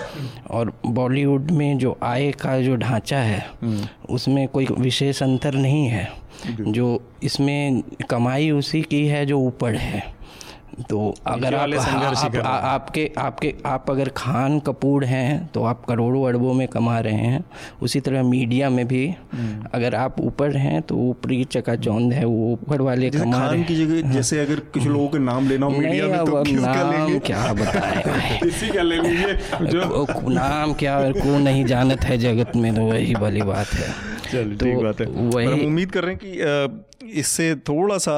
और बॉलीवुड में जो आय का जो ढांचा है उसमें कोई विशेष अंतर नहीं है। जो। इसमें कमाई उसी की है जो ऊपर है। तो अगर आप, आप, कर। आपके आपके आप अगर खान कपूर हैं तो आप करोड़ों अरबों में कमा रहे हैं। उसी तरह मीडिया में भी अगर आप ऊपर हैं तो ऊपरी चकाचौंध है वो ऊपर वाले जैसे कमा रहे खान हैं की जगह जैसे अगर कुछ लोगों के नाम लेना हो मीडिया में तो नाम क्या बताए? इसी का ले लीजिए नाम क्या और को नहीं जानत है जगत में तो वही वाली बात है। चलो तो ठीक बात है। वही- हम उम्मीद कर रहे हैं कि इससे थोड़ा सा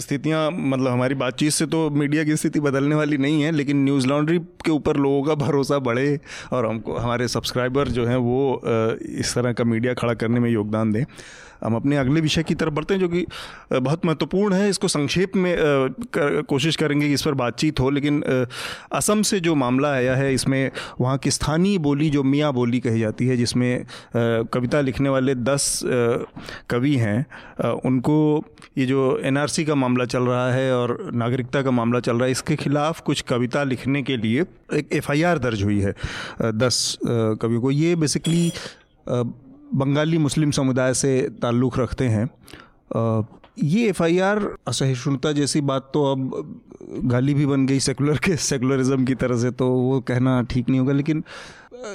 स्थितियाँ मतलब हमारी बातचीत से तो मीडिया की स्थिति बदलने वाली नहीं है लेकिन न्यूज़ लॉन्ड्री के ऊपर लोगों का भरोसा बढ़े और हमको हमारे सब्सक्राइबर जो हैं वो इस तरह का मीडिया खड़ा करने में योगदान दें। हम अपने अगले विषय की तरफ़ बढ़ते हैं जो कि बहुत महत्वपूर्ण है। इसको संक्षेप में कर, कोशिश करेंगे कि इस पर बातचीत हो लेकिन असम से जो मामला आया है इसमें वहाँ की स्थानीय बोली जो मियाँ बोली कही जाती है जिसमें कविता लिखने वाले दस कवि हैं उनको ये जो एनआरसी का मामला चल रहा है और नागरिकता का मामला चल रहा है इसके खिलाफ कुछ कविता लिखने के लिए एक एफआईआर दर्ज हुई है दस कवियों को। ये बेसिकली बंगाली मुस्लिम समुदाय से ताल्लुक़ रखते हैं। ये एफआईआर असहिष्णुता जैसी बात तो अब गाली भी बन गई सेकुलर के, सेकुलरिज्म की तरह से तो वो कहना ठीक नहीं होगा। लेकिन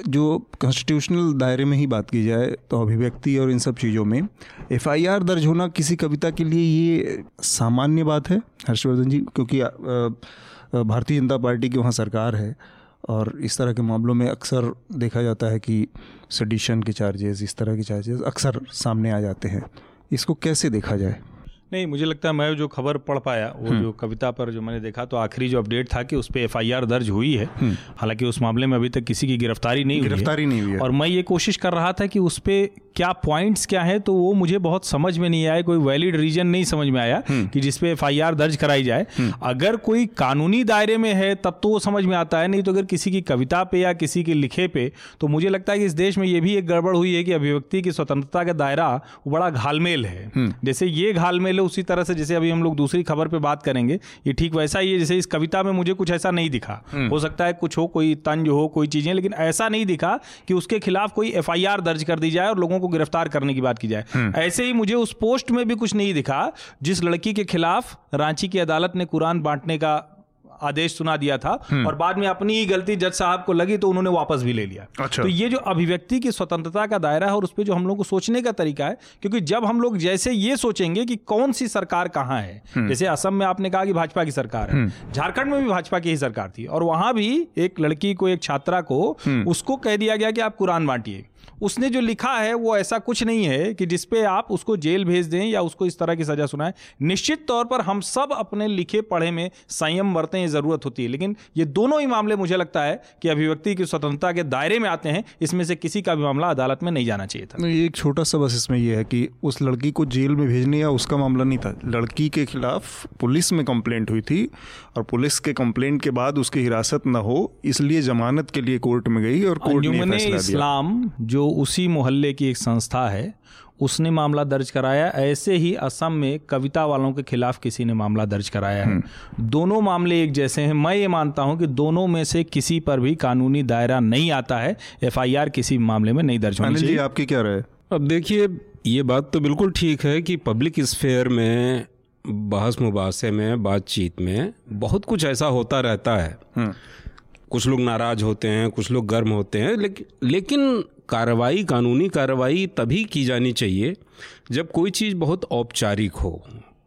जो कॉन्स्टिट्यूशनल दायरे में ही बात की जाए तो अभिव्यक्ति और इन सब चीज़ों में, एफआईआर दर्ज होना किसी कविता के लिए ये सामान्य बात है, हर्षवर्धन जी, क्योंकि भारतीय जनता पार्टी की वहाँ सरकार है। और इस तरह के मामलों में अक्सर देखा जाता है कि सडिशन के चार्जेस इस तरह के चार्जेस अक्सर सामने आ जाते हैं। इसको कैसे देखा जाए? नहीं मुझे लगता है मैं जो खबर पढ़ पाया वो हम्म। जो कविता पर जो मैंने देखा तो आखिरी जो अपडेट था कि उस पर एफ़ दर्ज हुई है। हम्म। हालाँकि उस मामले में अभी तक किसी की गिरफ्तारी नहीं गिरफ्तारी नहीं हुई है। और मैं ये कोशिश कर रहा था कि उस पर क्या पॉइंट्स क्या है तो वो मुझे बहुत समझ में नहीं आया कोई वैलिड रीजन नहीं समझ में आया हम्म। कि जिसपे एफ़ आई दर्ज कराई जाए। अगर कोई कानूनी दायरे में है तब तो वो समझ में आता है नहीं तो अगर किसी की कविता पे या किसी के लिखे पे तो मुझे लगता है कि इस देश में ये भी एक गड़बड़ हुई है कि अभिव्यक्ति की स्वतंत्रता का दायरा बड़ा घालमेल है। जैसे ये घालमेल है उसी तरह से जैसे अभी हम लोग दूसरी खबर पे बात करेंगे ये ठीक वैसा ही है जैसे इस कविता में मुझे कुछ ऐसा नहीं दिखा हम्म। हो सकता है कुछ हो कोई तंज हो कोई चीज़ें लेकिन ऐसा नहीं दिखा कि उसके खिलाफ कोई एफआईआर दर्ज कर दी जाए और लोगों को गिरफ़्तार करने की बात की जाए हम्म। ऐसे ही मुझे उस पोस्ट में भी कुछ नहीं दिखा जिस लड़की के खिलाफ रांची की अदालत ने कुरान बांटने का आदेश सुना दिया था हम्म। और बाद में अपनी ही गलती जज साहब को लगी तो उन्होंने वापस भी ले लिया अच्छा। तो ये जो अभिव्यक्ति की स्वतंत्रता का दायरा है और उस पर जो हम लोग को सोचने का तरीका है क्योंकि जब हम लोग जैसे ये सोचेंगे कि कौन सी सरकार कहाँ है हम्म। जैसे असम में आपने कहा कि भाजपा की सरकार है हम्म। झारखंड में भी भाजपा की ही सरकार थी और वहाँ भी एक लड़की को एक छात्रा को उसको कह दिया गया कि आप कुरान बांटिए उसने जो लिखा है वो ऐसा कुछ नहीं है कि जिसपे आप उसको जेल भेज दें या उसको इस तरह की सजा सुनाएँ। निश्चित तौर पर हम सब अपने लिखे पढ़े में संयम बरतें ज़रूरत होती है। लेकिन ये दोनों ही मामले मुझे लगता है कि अभिव्यक्ति की स्वतंत्रता के दायरे में आते हैं इसमें से किसी का भी मामला अदालत में नहीं जाना चाहिए था। एक छोटा सा बस इसमें यह है कि उस लड़की को जेल में भेजने या उसका मामला नहीं था। लड़की के खिलाफ पुलिस में कंप्लेंट हुई थी और पुलिस के कंप्लेंट के बाद उसकी हिरासत न हो इसलिए जमानत के लिए कोर्ट में गई और कोर्ट ने इस्लाम जो उसी मोहल्ले की एक संस्था है। उसने मामला दर्ज कराया। ऐसे ही असम में कविता वालों के खिलाफ किसी ने मामला दर्ज कराया है। हम्म। दोनों मामले एक जैसे हैं। मैं ये मानता हूँ कि दोनों में से किसी पर भी कानूनी दायरा नहीं आता है। एफआईआर किसी मामले में नहीं दर्ज होनी चाहिए। आपकी क्या राय? अब देखिए ये बात तो बिल्कुल ठीक है कि पब्लिक स्फेयर में बहस मुबासे में बातचीत में बहुत कुछ ऐसा होता रहता है। हम्म। कुछ लोग नाराज़ होते हैं कुछ लोग गर्म होते हैं लेकिन लेकिन कार्रवाई कानूनी कार्रवाई तभी की जानी चाहिए जब कोई चीज़ बहुत औपचारिक हो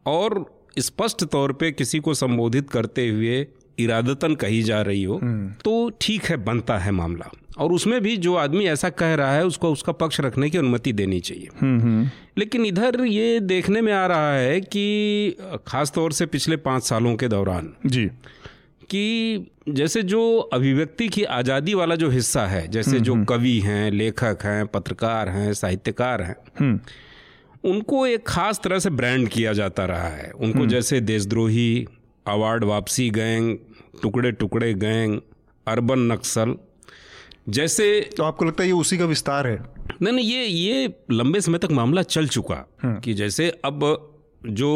और स्पष्ट तौर पे किसी को संबोधित करते हुए इरादतन कही जा रही हो हम्म। तो ठीक है बनता है मामला और उसमें भी जो आदमी ऐसा कह रहा है उसको उसका पक्ष रखने की अनुमति देनी चाहिए हम्म, हम्म। लेकिन इधर ये देखने में आ रहा है कि खास तौर से पिछले पाँच सालों के दौरान जी कि जैसे जो अभिव्यक्ति की आज़ादी वाला जो हिस्सा है जैसे हम्म, जो हम्म। कवि हैं लेखक हैं पत्रकार हैं साहित्यकार हैं हम्म। उनको एक खास तरह से ब्रांड किया जाता रहा है उनको जैसे देशद्रोही अवार्ड वापसी गैंग टुकड़े टुकड़े गैंग अर्बन नक्सल जैसे तो आपको लगता है ये उसी का विस्तार है नहीं नहीं ये ये लंबे समय तक मामला चल चुका कि जैसे अब जो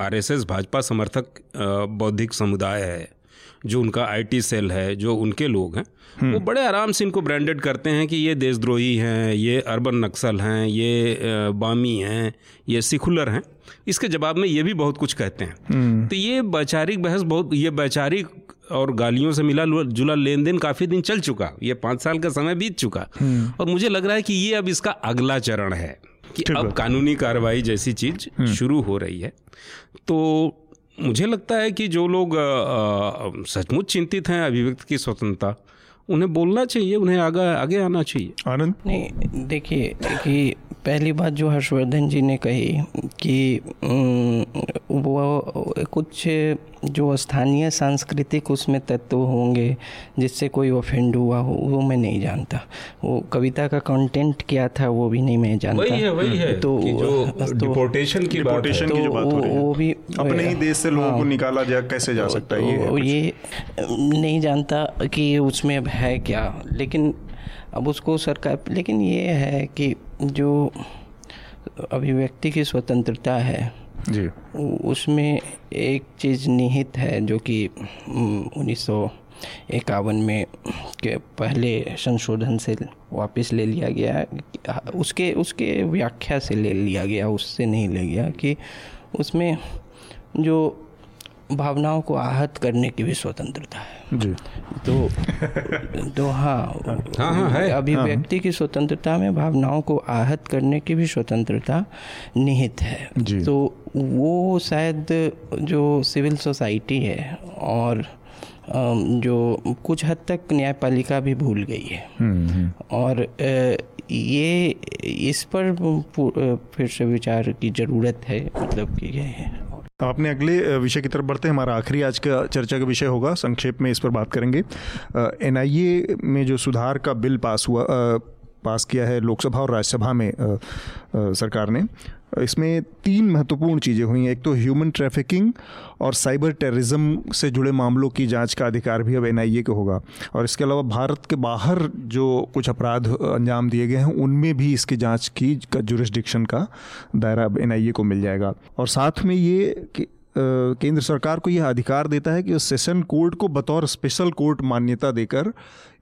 आरएसएस भाजपा समर्थक बौद्धिक समुदाय है जो उनका आईटी सेल है जो उनके लोग हैं वो हम्म। बड़े आराम से इनको ब्रांडेड करते हैं कि ये देशद्रोही हैं ये अर्बन नक्सल हैं ये बामी हैं ये सिकुलर हैं इसके जवाब में ये भी बहुत कुछ कहते हैं हम्म। तो ये वैचारिक बहस बहुत ये वैचारिक और गालियों से मिला जुला लेन देन काफ़ी दिन चल चुका ये पाँच साल का समय बीत चुका हम्म। और मुझे लग रहा है कि ये अब इसका अगला चरण है कि अब कानूनी कार्रवाई जैसी चीज़ शुरू हो रही है तो मुझे लगता है कि जो लोग सचमुच चिंतित हैं अभिव्यक्ति की स्वतंत्रता उन्हें बोलना चाहिए उन्हें आगे आगे आना चाहिए। आनंद? नहीं देखिए कि पहली बात जो हर्षवर्धन जी ने कही कि वो कुछ जो स्थानीय सांस्कृतिक उसमें तत्व होंगे जिससे कोई ऑफेंड हुआ हो वो मैं नहीं जानता। वो कविता का कंटेंट क्या था वो भी नहीं मैं जानता। वही है वही है तो जो तो, डिपोर्टेशन की डिपोर्टेशन की जो बात हो रही है वो भी अपने ही देश से लोगों को हाँ। निकाला जाए कैसे जा सकता है ये ये नहीं जानता कि उसमें है क्या लेकिन अब उसको सरकार लेकिन ये है कि जो अभिव्यक्ति की स्वतंत्रता है जी। उसमें एक चीज़ निहित है जो कि उन्नीस इक्यावन में के पहले संशोधन से वापस ले लिया गया उसके उसके व्याख्या से ले लिया गया उससे नहीं ले गया कि उसमें जो भावनाओं को आहत करने की भी स्वतंत्रता है जी तो तो हाँ हाँ हाँ है अभिव्यक्ति हाँ। की स्वतंत्रता में भावनाओं को आहत करने की भी स्वतंत्रता निहित है जी। तो वो शायद जो सिविल सोसाइटी है और जो कुछ हद तक न्यायपालिका भी भूल गई है हम्म, हम्म। और ये इस पर फिर से विचार की ज़रूरत है मतलब कि ये है तो आपने अगले विषय की तरफ़ बढ़ते हैं। हमारा आखिरी आज का चर्चा का विषय होगा। संक्षेप में इस पर बात करेंगे। एनआईए में जो सुधार का बिल पास हुआ पास किया है लोकसभा और राज्यसभा में आ, आ, सरकार ने इसमें तीन महत्वपूर्ण चीज़ें हुई हैं। एक तो ह्यूमन ट्रैफिकिंग और साइबर टेररिज्म से जुड़े मामलों की जाँच का अधिकार भी अब एनआईए को होगा। और इसके अलावा भारत के बाहर जो कुछ अपराध अंजाम दिए गए हैं, उनमें भी इसकी जाँच की जुरिस्डिक्शन का दायरा अब एनआईए को मिल जाएगा। और साथ में ये कि केंद्र सरकार को यह अधिकार देता है कि उस सेशन कोर्ट को बतौर स्पेशल कोर्ट मान्यता देकर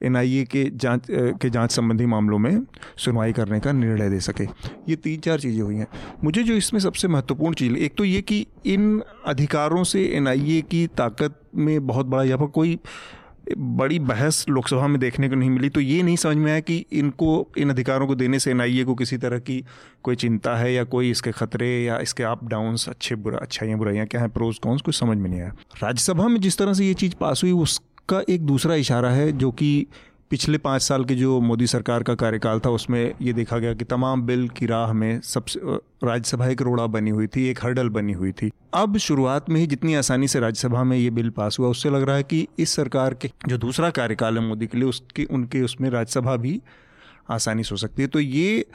एनआईए के जाँच के जाँच संबंधी मामलों में सुनवाई करने का निर्णय दे सके। ये तीन चार चीज़ें हुई हैं। मुझे जो इसमें सबसे महत्वपूर्ण चीज़ एक तो ये कि इन अधिकारों से एनआईए की ताकत में बहुत बड़ा या फिर कोई बड़ी बहस लोकसभा में देखने को नहीं मिली। तो ये नहीं समझ में आया कि इनको, इन अधिकारों को देने से एनआईए को किसी तरह की कोई चिंता है या कोई इसके खतरे या इसके अप डाउन्स, अच्छे बुरा, अच्छाइयाँ, बुराइयाँ क्या हैं प्रोज कॉन्स कुछ समझ में नहीं आया। राज्यसभा में जिस तरह से ये चीज़ पास हुई, उसका एक दूसरा इशारा है जो कि पिछले पाँच साल के जो मोदी सरकार का कार्यकाल था, उसमें ये देखा गया कि तमाम बिल की राह में सबसे राज्यसभा एक रोड़ा बनी हुई थी, एक हर्डल बनी हुई थी। अब शुरुआत में ही जितनी आसानी से राज्यसभा में ये बिल पास हुआ, उससे लग रहा है कि इस सरकार के जो दूसरा कार्यकाल है मोदी के लिए, उसकी, उनके, उसमें राज्यसभा भी आसानी से हो सकती है। तो ये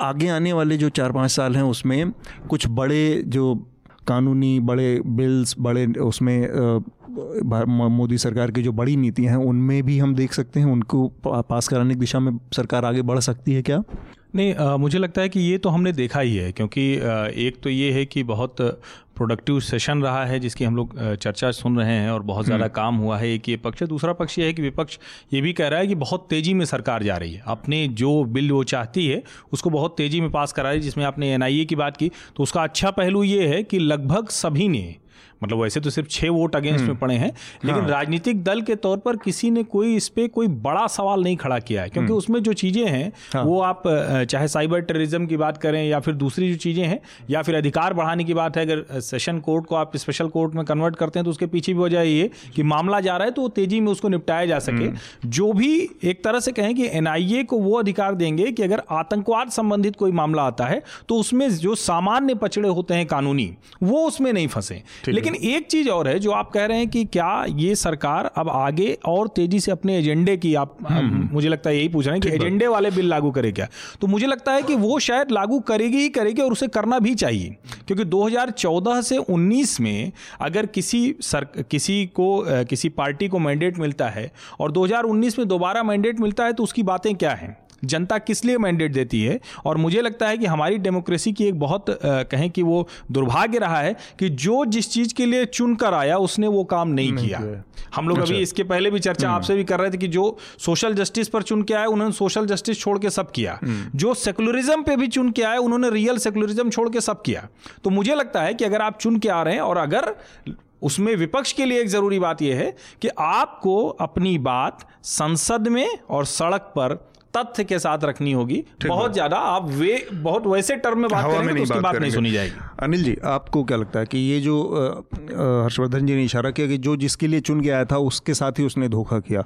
आगे आने वाले जो चार पाँच साल हैं, उसमें कुछ बड़े जो कानूनी बड़े बिल्स बड़े, उसमें मोदी सरकार की जो बड़ी नीतियाँ हैं, उनमें भी हम देख सकते हैं, उनको पास कराने की दिशा में सरकार आगे बढ़ सकती है क्या? नहीं आ, मुझे लगता है कि ये तो हमने देखा ही है क्योंकि आ, एक तो ये है कि बहुत प्रोडक्टिव सेशन रहा है जिसकी हम लोग चर्चा सुन रहे हैं और बहुत ज़्यादा हम्म। काम हुआ है एक ये पक्ष है दूसरा पक्ष ये है कि विपक्ष ये भी कह रहा है कि बहुत तेज़ी में सरकार जा रही है अपने जो बिल वो चाहती है उसको बहुत तेज़ी में पास करा रही है जिसमें आपने एनआईए की बात की तो उसका अच्छा पहलू ये है कि लगभग सभी ने मतलब वैसे तो सिर्फ़ छह वोट अगेंस्ट में हम्म। पड़े हैं लेकिन हाँ। राजनीतिक दल के तौर पर किसी ने कोई इस पर कोई बड़ा सवाल नहीं खड़ा किया है क्योंकि हम्म। उसमें जो चीज़ें हैं हाँ। वो आप चाहे साइबर टेररिज्म की बात करें या फिर दूसरी जो चीज़ें हैं या फिर अधिकार बढ़ाने की बात है अगर सेशन कोर्ट को आप स्पेशल कोर्ट में कन्वर्ट करते हैं तो उसके पीछे भी वजह ये कि मामला जा रहा है तो वो तेज़ी में उसको निपटाया जा सके हम्म। जो भी एक तरह से कहें कि एनआईए को वो अधिकार देंगे कि अगर आतंकवाद संबंधित कोई मामला आता है तो उसमें जो सामान्य पचड़े होते हैं कानूनी वो उसमें नहीं फंसे लेकिन एक चीज़ और है जो आप कह रहे हैं कि क्या ये सरकार अब आगे और तेज़ी से अपने एजेंडे की आप हम्म, हम्म। मुझे लगता है यही पूछ रहे हैं कि एजेंडे वाले बिल लागू करे क्या? तो मुझे लगता है कि वो शायद लागू करेगी ही करेगी और उसे करना भी चाहिए। क्योंकि 2014 से 19 में अगर किसी सर किसी को किसी पार्टी को मैंडेट मिलता है और 2019 में दोबारा मैंडेट मिलता है तो उसकी बातें क्या हैं? जनता किस लिए मैंडेट देती है और मुझे लगता है कि हमारी डेमोक्रेसी की एक बहुत कहें कि वो दुर्भाग्य रहा है कि जो जिस चीज़ के लिए चुन कर आया उसने वो काम नहीं, नहीं किया हम लोग अच्छा। अभी इसके पहले भी चर्चा हम्म। आपसे भी कर रहे थे कि जो सोशल जस्टिस पर चुन के आए उन्होंने सोशल जस्टिस छोड़ के सब किया हम्म। जो सेकुलरिज्म पे भी चुन के आए उन्होंने रियल सेकुलरिज्म छोड़ के सब किया तो मुझे लगता है कि अगर आप चुन के आ रहे हैं और अगर उसमें विपक्ष के लिए एक ज़रूरी बात यह है कि आपको अपनी बात संसद में और सड़क पर तथ्य के साथ रखनी होगी। बहुत ज़्यादा आप वे बहुत वैसे टर्म में बात करेंगे तो उसकी बात नहीं सुनी जाएगी। अनिल जी आपको क्या लगता है कि ये जो हर्षवर्धन जी ने इशारा किया कि जो जिसके लिए चुन के आया था उसके साथ ही उसने धोखा किया।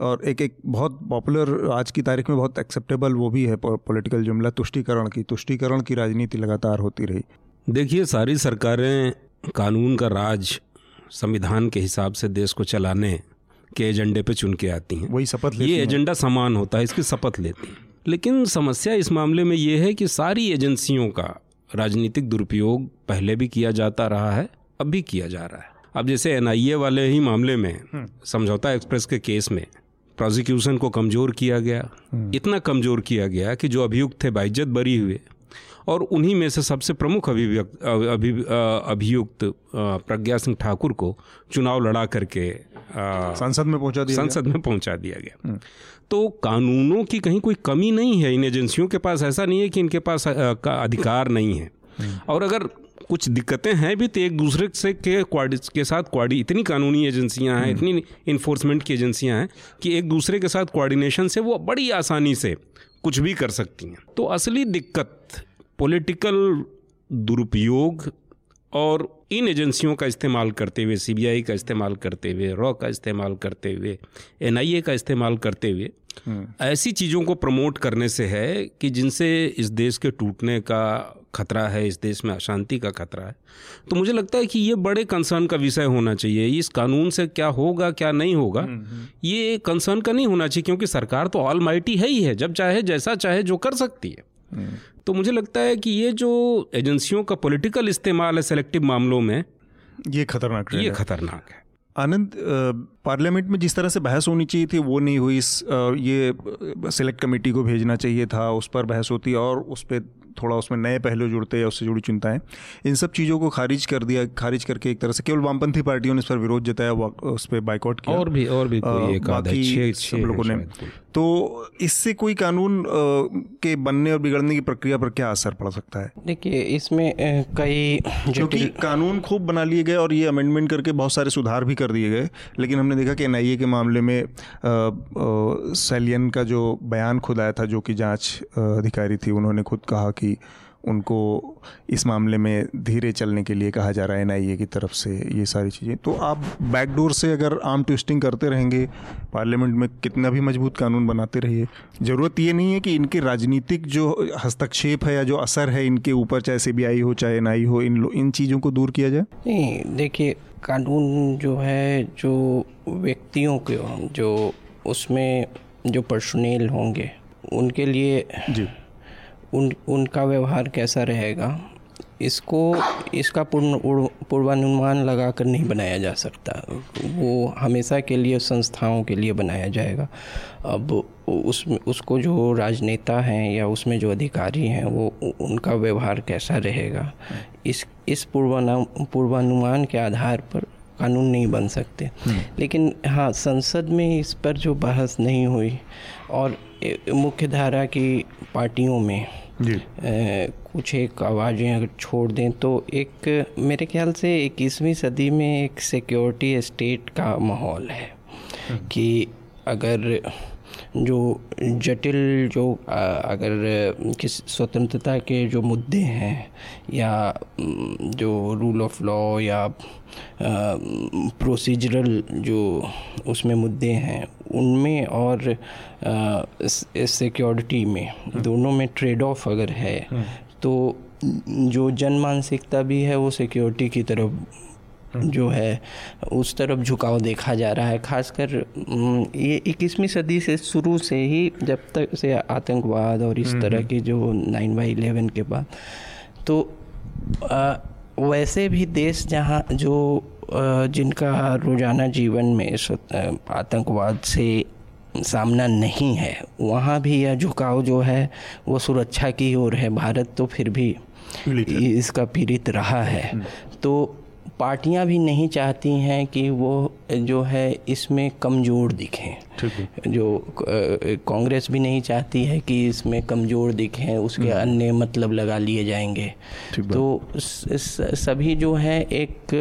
और एक एक बहुत पॉपुलर आज की तारीख में बहुत एक्सेप्टेबल वो भी है पॉलिटिकल जुमला तुष्टिकरण की। तुष्टिकरण की राजनीति लगातार होती रही। देखिए सारी सरकारें कानून का राज संविधान के हिसाब से देश को चलाने के एजेंडे पे चुन के आती हैं। वही शपथ ये एजेंडा समान होता है इसकी शपथ लेती हैं। लेकिन समस्या इस मामले में ये है कि सारी एजेंसियों का राजनीतिक दुरुपयोग पहले भी किया जाता रहा है अब भी किया जा रहा है। अब जैसे एनआईए वाले ही मामले में हम्म। समझौता एक्सप्रेस के केस में प्रोसिक्यूशन को कमज़ोर किया गया। हम्म। इतना कमज़ोर किया गया कि जो अभियुक्त थे बाइज्जत बरी हुए और उन्हीं में से सबसे प्रमुख अभिव्यक्त अभि अभियुक्त प्रज्ञा सिंह ठाकुर को चुनाव लड़ा करके संसद में पहुँचा दिया संसद में पहुँचा दिया गया हम्म। तो कानूनों की कहीं कोई कमी नहीं है इन एजेंसियों के पास ऐसा नहीं है कि इनके पास का अधिकार नहीं है हम्म। और अगर कुछ दिक्कतें हैं भी तो एक दूसरे से के के साथ क्वाडी इतनी कानूनी एजेंसियाँ हैं हम्म। इतनी इन्फोर्समेंट की एजेंसियाँ हैं कि एक दूसरे के साथ कोऑर्डिनेशन से वो बड़ी आसानी से कुछ भी कर सकती हैं तो असली दिक्कत पॉलिटिकल दुरुपयोग और इन एजेंसियों का इस्तेमाल करते हुए सीबीआई का इस्तेमाल करते हुए रॉ का इस्तेमाल करते हुए एनआईए का इस्तेमाल करते हुए ऐसी चीज़ों को प्रमोट करने से है कि जिनसे इस देश के टूटने का खतरा है इस देश में अशांति का खतरा है। तो मुझे लगता है कि ये बड़े कंसर्न का विषय होना चाहिए। इस कानून से क्या होगा क्या नहीं होगा ये कंसर्न का नहीं होना चाहिए क्योंकि सरकार तो ऑल है ही है जब चाहे जैसा चाहे जो कर सकती है। तो मुझे लगता है कि ये जो एजेंसियों का पॉलिटिकल इस्तेमाल है सेलेक्टिव मामलों में ये खतरनाक ये खतरनाक है। आनंद पार्लियामेंट में जिस तरह से बहस होनी चाहिए थी वो नहीं हुई। इस ये सिलेक्ट कमेटी को भेजना चाहिए था उस पर बहस होती और उस पर थोड़ा उसमें नए पहलू जुड़ते या उससे जुड़ी चिंताएँ। इन सब चीज़ों को खारिज कर दिया खारिज करके एक तरह से केवल वामपंथी पार्टियों ने इस पर विरोध जताया उस पर बाइकआउट किया। और भी और भी कोई एक बाकी सब लोगों ने। तो इससे कोई कानून के बनने और बिगड़ने की प्रक्रिया पर क्या असर पड़ सकता है? देखिए इसमें कई क्योंकि कानून खूब बना लिए गए और ये अमेंडमेंट करके बहुत सारे सुधार भी कर दिए गए लेकिन हमने देखा कि एनआईए के मामले में सैलियन का जो बयान खुद आया था, जो कि जाँच अधिकारी थी, उन्होंने खुद कहा कि उनको इस मामले में धीरे चलने के लिए कहा जा रहा है एनआईए की तरफ़ से ये सारी चीज़ें। तो आप बैकडोर से अगर आम ट्विस्टिंग करते रहेंगे पार्लियामेंट में कितना भी मज़बूत कानून बनाते रहिए ज़रूरत ये नहीं है कि इनके राजनीतिक जो हस्तक्षेप है या जो असर है इनके ऊपर चाहे सीबीआई हो चाहे एन हो इन इन चीज़ों को दूर किया जाए? नहीं देखिए कानून जो है जो व्यक्तियों के जो उसमें जो पर्सनेल होंगे उनके लिए जी। उन उनका व्यवहार कैसा रहेगा? इसको इसका पूर्ण पूर्वानुमान लगा कर नहीं बनाया जा सकता। वो हमेशा के लिए संस्थाओं के लिए बनाया जाएगा। अब उसमें उसको जो राजनेता हैं या उसमें जो अधिकारी हैं वो उनका व्यवहार कैसा रहेगा? इस इस पूर्वानु पूर्वानुमान के आधार पर कानून नहीं बन सकते। हम्म। लेकिन हाँ संसद में इस पर जो बहस नहीं हुई और मुख्य धारा की पार्टियों में जी ए, कुछ एक आवाज़ें अगर छोड़ दें तो एक मेरे ख्याल से इक्कीसवीं सदी में एक सिक्योरिटी स्टेट का माहौल है हम्म। कि अगर जो जटिल जो अगर किस स्वतंत्रता के जो मुद्दे हैं या जो रूल ऑफ़ लॉ या प्रोसीजरल जो उसमें मुद्दे हैं उनमें और सिक्योरिटी में हम्म। दोनों में ट्रेड ऑफ़ अगर है हम्म। तो जो जन मानसिकता भी है वो सिक्योरिटी की तरफ़ जो है उस तरफ़ झुकाव देखा जा रहा है खासकर ये इक्कीसवीं सदी से शुरू से ही जब तक से आतंकवाद और इस तरह की जो नाइन बाई इलेवन के बाद तो आ, वैसे भी देश जहाँ जो जिनका रोज़ाना जीवन में आतंकवाद से सामना नहीं है वहाँ भी यह झुकाव जो है वो सुरक्षा की ओर है। भारत तो फिर भी इसका पीड़ित रहा है। तो पार्टियाँ भी नहीं चाहती हैं कि वो जो है इसमें कमज़ोर दिखें। जो कांग्रेस भी नहीं चाहती है कि इसमें कमज़ोर दिखें उसके हम्म। अन्य मतलब लगा लिए जाएँगे। तो सभी जो है एक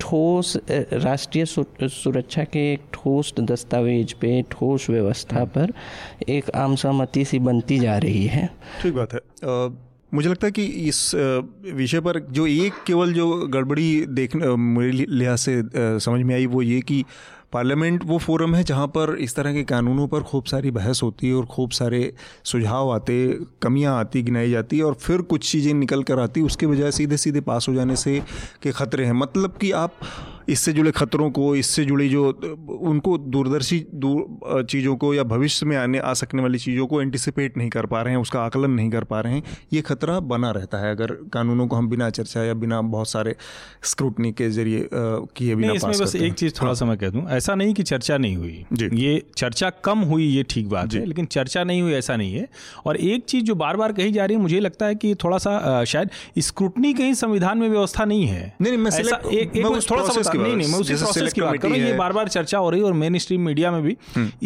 ठोस राष्ट्रीय सुरक्षा के एक ठोस दस्तावेज़ पे ठोस व्यवस्था हम्म। पर एक आम सहमति सी बनती जा रही है ठीक बात है मुझे लगता है कि इस विषय पर जो एक केवल जो गड़बड़ी देख मेरे लिहाज से समझ में आई वो ये कि पार्लियामेंट वो फोरम है जहाँ पर इस तरह के कानूनों पर खूब सारी बहस होती है और खूब सारे सुझाव आते, कमियाँ आती, गिनाई जाती और फिर कुछ चीज़ें निकल कर आती, उसके बजाय सीधे सीधे पास हो जाने से के ख़तरे हैं। मतलब कि आप इससे जुड़े खतरों को इससे जुड़ी जो उनको दूरदर्शी दूर चीज़ों को या भविष्य में आने आ सकने वाली चीज़ों को एंटिसिपेट नहीं कर पा रहे हैं उसका आकलन नहीं कर पा रहे हैं ये खतरा बना रहता है। अगर कानूनों को हम बिना चर्चा या बिना बहुत सारे स्क्रूटनी के ज़रिए किए बिना इसमें बस एक चीज़ थोड़ा हाँ। सा मैं कह दूँ ऐसा नहीं कि चर्चा नहीं हुई। जी। ये चर्चा कम हुई ये ठीक बात है लेकिन चर्चा नहीं हुई ऐसा नहीं है। और एक चीज़ जो बार बार कही जा रही है मुझे लगता है कि थोड़ा सा शायद स्क्रूटनी कहीं संविधान में व्यवस्था नहीं है। नहीं नहीं मैं एक, एक थोड़ा सा नहीं नहीं मैं उसी प्रोसेस की बात कर रहा हूँ ये बार बार चर्चा हो रही है और मेन स्ट्रीम मीडिया में भी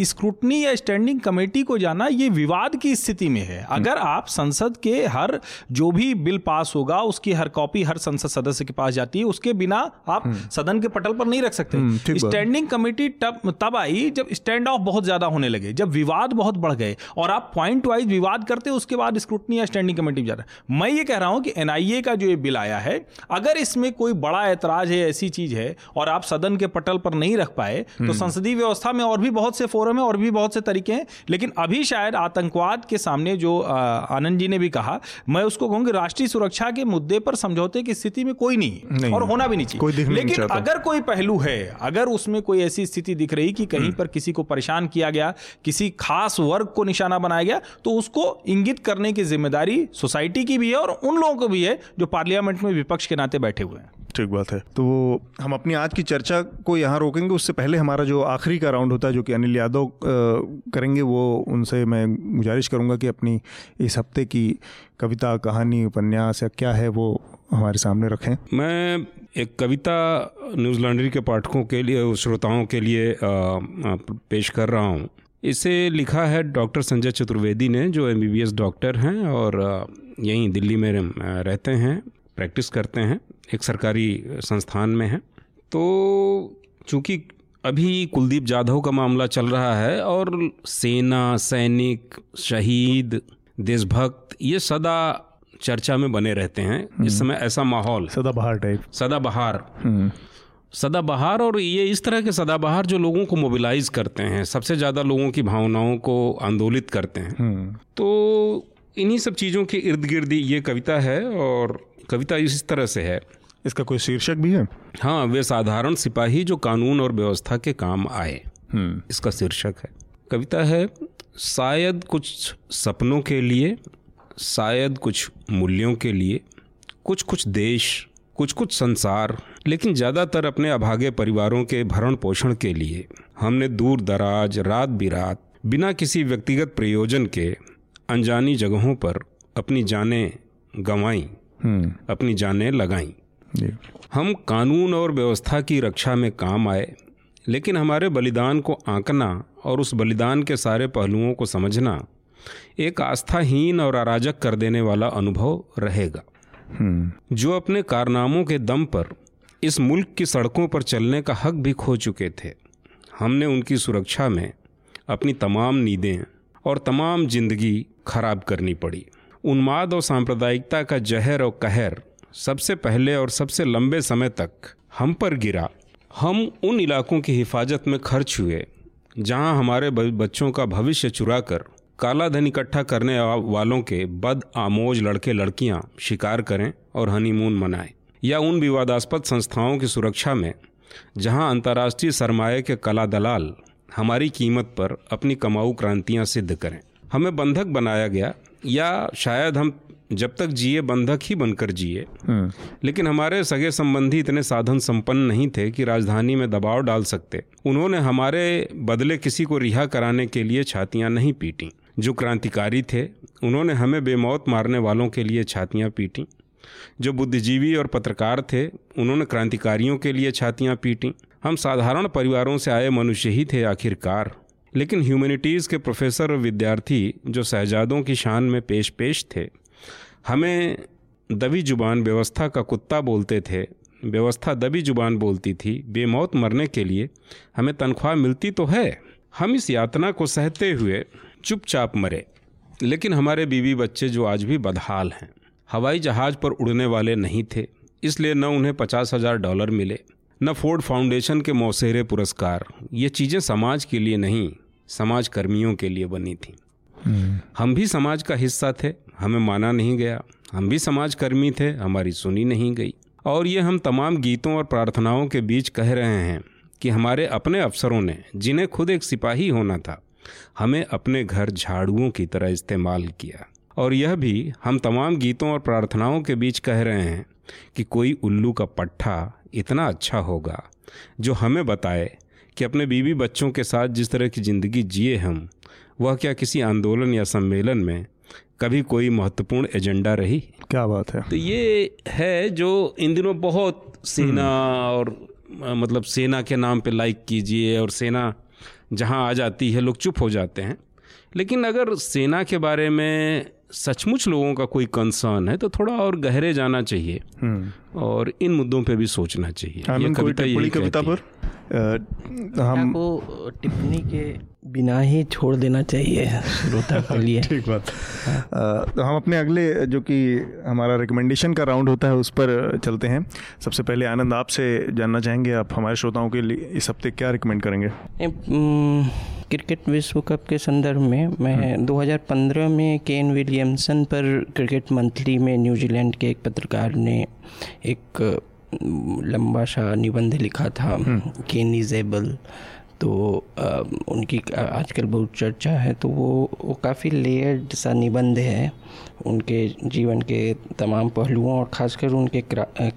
स्क्रूटनी हम्म। या स्टैंडिंग कमेटी को जाना ये विवाद की स्थिति में है हम्म। अगर आप संसद के हर जो भी बिल पास होगा उसकी हर कॉपी हर संसद सदस्य के पास जाती है उसके बिना आप हम्म। सदन के पटल पर नहीं रख सकते स्टैंडिंग कमेटी तब तब आई जब स्टैंड ऑफ़ बहुत ज़्यादा होने लगे जब विवाद बहुत बढ़ गए और आप पॉइंट वाइज विवाद करते उसके बाद स्क्रूटनी या स्टैंडिंग कमेटी में जाता मैं ये कह रहा हूँ कि एनआईए का जो ये बिल आया है अगर इसमें कोई बड़ा ऐतराज है ऐसी चीज़ है और आप सदन के पटल पर नहीं रख पाए तो हम्म। संसदीय व्यवस्था में और भी बहुत से फोरम है और भी बहुत से तरीके हैं लेकिन अभी शायद आतंकवाद के सामने जो आनंद जी ने भी कहा मैं उसको कहूँगी राष्ट्रीय सुरक्षा के मुद्दे पर समझौते की स्थिति में कोई नहीं, नहीं और होना भी नहीं चाहिए लेकिन अगर कोई पहलू है अगर उसमें कोई ऐसी स्थिति दिख रही कि कहीं हम्म। पर किसी को परेशान किया गया किसी खास वर्ग को निशाना बनाया गया तो उसको इंगित करने की ज़िम्मेदारी सोसाइटी की भी है और उन लोगों को भी है जो पार्लियामेंट में विपक्ष के नाते बैठे हुए हैं ठीक बात है। तो हम अपनी आज की चर्चा को यहाँ रोकेंगे। उससे पहले हमारा जो आखिरी का राउंड होता है, जो कि अनिल यादव करेंगे, वो उनसे मैं गुजारिश करूँगा कि अपनी इस हफ़्ते की कविता, कहानी, उपन्यास या क्या है, वो हमारे सामने रखें। मैं एक कविता न्यूज़ लॉन्ड्री के पाठकों के लिए, श्रोताओं के लिए पेश कर रहा हूँ। इसे लिखा है डॉक्टर संजय चतुर्वेदी ने, जो एमबीबीएस डॉक्टर हैं और यहीं दिल्ली में रहते हैं, प्रैक्टिस करते हैं। एक सरकारी संस्थान में हैं। तो चूँकि अभी कुलदीप जाधव का मामला चल रहा है और सेना सैनिक शहीद देशभक्त ये सदा चर्चा में बने रहते हैं। इस हम्म। समय ऐसा माहौल। सदाबहार टाइप। सदाबहार। हम्म। सदाबहार और ये इस तरह के सदाबहार जो लोगों को मोबिलाइज करते हैं सबसे ज़्यादा लोगों की भावनाओं को आंदोलित करते हैं। हम्म। तो इन्हीं सब चीज़ों के इर्द गिर्द ये कविता है और कविता इस तरह से है। इसका कोई शीर्षक भी है हाँ वे साधारण सिपाही जो कानून और व्यवस्था के काम आए हम्म। इसका शीर्षक है कविता है शायद कुछ सपनों के लिए शायद कुछ मूल्यों के लिए कुछ कुछ देश कुछ कुछ संसार लेकिन ज़्यादातर अपने अभागे परिवारों के भरण पोषण के लिए हमने दूर दराज रात बिरात बिना किसी व्यक्तिगत प्रयोजन के अनजानी जगहों पर अपनी जानें गंवाई हम्म। अपनी जानें लगाई हम कानून और व्यवस्था की रक्षा में काम आए लेकिन हमारे बलिदान को आंकना और उस बलिदान के सारे पहलुओं को समझना एक आस्थाहीन और अराजक कर देने वाला अनुभव रहेगा। जो अपने कारनामों के दम पर इस मुल्क की सड़कों पर चलने का हक भी खो चुके थे हमने उनकी सुरक्षा में अपनी तमाम नींदें और तमाम ज़िंदगी खराब करनी पड़ी। उन्माद और सांप्रदायिकता का जहर और कहर सबसे पहले और सबसे लंबे समय तक हम पर गिरा। हम उन इलाकों की हिफाजत में खर्च हुए, जहाँ हमारे बच्चों का भविष्य चुरा कर काला धन इकट्ठा करने वालों के बद आमोज लड़के लड़कियाँ शिकार करें और हनीमून मनाएँ, या उन विवादास्पद संस्थाओं की सुरक्षा में, जहाँ अंतर्राष्ट्रीय सरमाए के कला दलाल हमारी कीमत पर अपनी कमाऊ क्रांतियाँ सिद्ध करें। हमें बंधक बनाया गया, या शायद हम जब तक जिए बंधक ही बनकर जिए। हम्म। लेकिन हमारे सगे संबंधी इतने साधन संपन्न नहीं थे कि राजधानी में दबाव डाल सकते। उन्होंने हमारे बदले किसी को रिहा कराने के लिए छातियाँ नहीं पीटी। जो क्रांतिकारी थे उन्होंने हमें बेमौत मारने वालों के लिए छातियाँ पीटी। जो बुद्धिजीवी और पत्रकार थे उन्होंने क्रांतिकारियों के लिए छातियाँ पीटी। हम साधारण परिवारों से आए मनुष्य ही थे आखिरकार। लेकिन ह्यूमैनिटीज़ के प्रोफेसर और विद्यार्थी जो शहजादों की शान में पेश पेश थे हमें दबी ज़ुबान व्यवस्था का कुत्ता बोलते थे। व्यवस्था दबी ज़ुबान बोलती थी बेमौत मरने के लिए। हमें तनख्वाह मिलती तो है। हम इस यातना को सहते हुए चुपचाप मरे। लेकिन हमारे बीवी बच्चे जो आज भी बदहाल हैं। हवाई जहाज़ पर उड़ने वाले नहीं थे इसलिए न उन्हें पचास हज़ार डॉलर मिले न फोर्ड फाउंडेशन के मौसेरे पुरस्कार। ये चीज़ें समाज के लिए नहीं समाज कर्मियों के लिए बनी थी। हम्म। हम भी समाज का हिस्सा थे हमें माना नहीं गया। हम भी समाजकर्मी थे, हमारी सुनी नहीं गई। और ये हम तमाम गीतों और प्रार्थनाओं के बीच कह रहे हैं कि हमारे अपने अफसरों ने, जिन्हें खुद एक सिपाही होना था, हमें अपने घर झाड़ुओं की तरह इस्तेमाल किया। और यह भी हम तमाम गीतों और प्रार्थनाओं के बीच कह रहे हैं कि कोई उल्लू का पट्ठा इतना अच्छा होगा, जो हमें बताए कि अपने बीवी बच्चों के साथ जिस तरह की ज़िंदगी जिए हम, वह क्या किसी आंदोलन या सम्मेलन में कभी कोई महत्वपूर्ण एजेंडा रही? क्या बात है। तो ये है जो इन दिनों बहुत सेना हम्म। और मतलब सेना के नाम पे लाइक कीजिए और सेना जहाँ आ जाती है लोग चुप हो जाते हैं। लेकिन अगर सेना के बारे में सचमुच लोगों का कोई कंसर्न है तो थोड़ा और गहरे जाना चाहिए। हम्म। और इन मुद्दों पे भी सोचना चाहिए। ये कविता कविता पर? हम को टिप्पणी के बिना ही छोड़ देना चाहिए श्रोता के लिए। ठीक बात। तो हम अपने अगले जो कि हमारा रिकमेंडेशन का राउंड होता है उस पर चलते हैं। सबसे पहले आनंद आपसे जानना चाहेंगे आप हमारे श्रोताओं के लिए इस हफ़्ते क्या रिकमेंड करेंगे? क्रिकेट विश्व कप के संदर्भ में मैं 2015 हम्म। में केन विलियमसन पर क्रिकेट मंथली में न्यूजीलैंड के एक पत्रकार ने एक लंबा सा निबंध लिखा था केन इज़ एबल तो उनकी आजकल बहुत चर्चा है तो वो वो काफ़ी लेयर्ड सा निबंध है उनके जीवन के तमाम पहलुओं और ख़ासकर उनके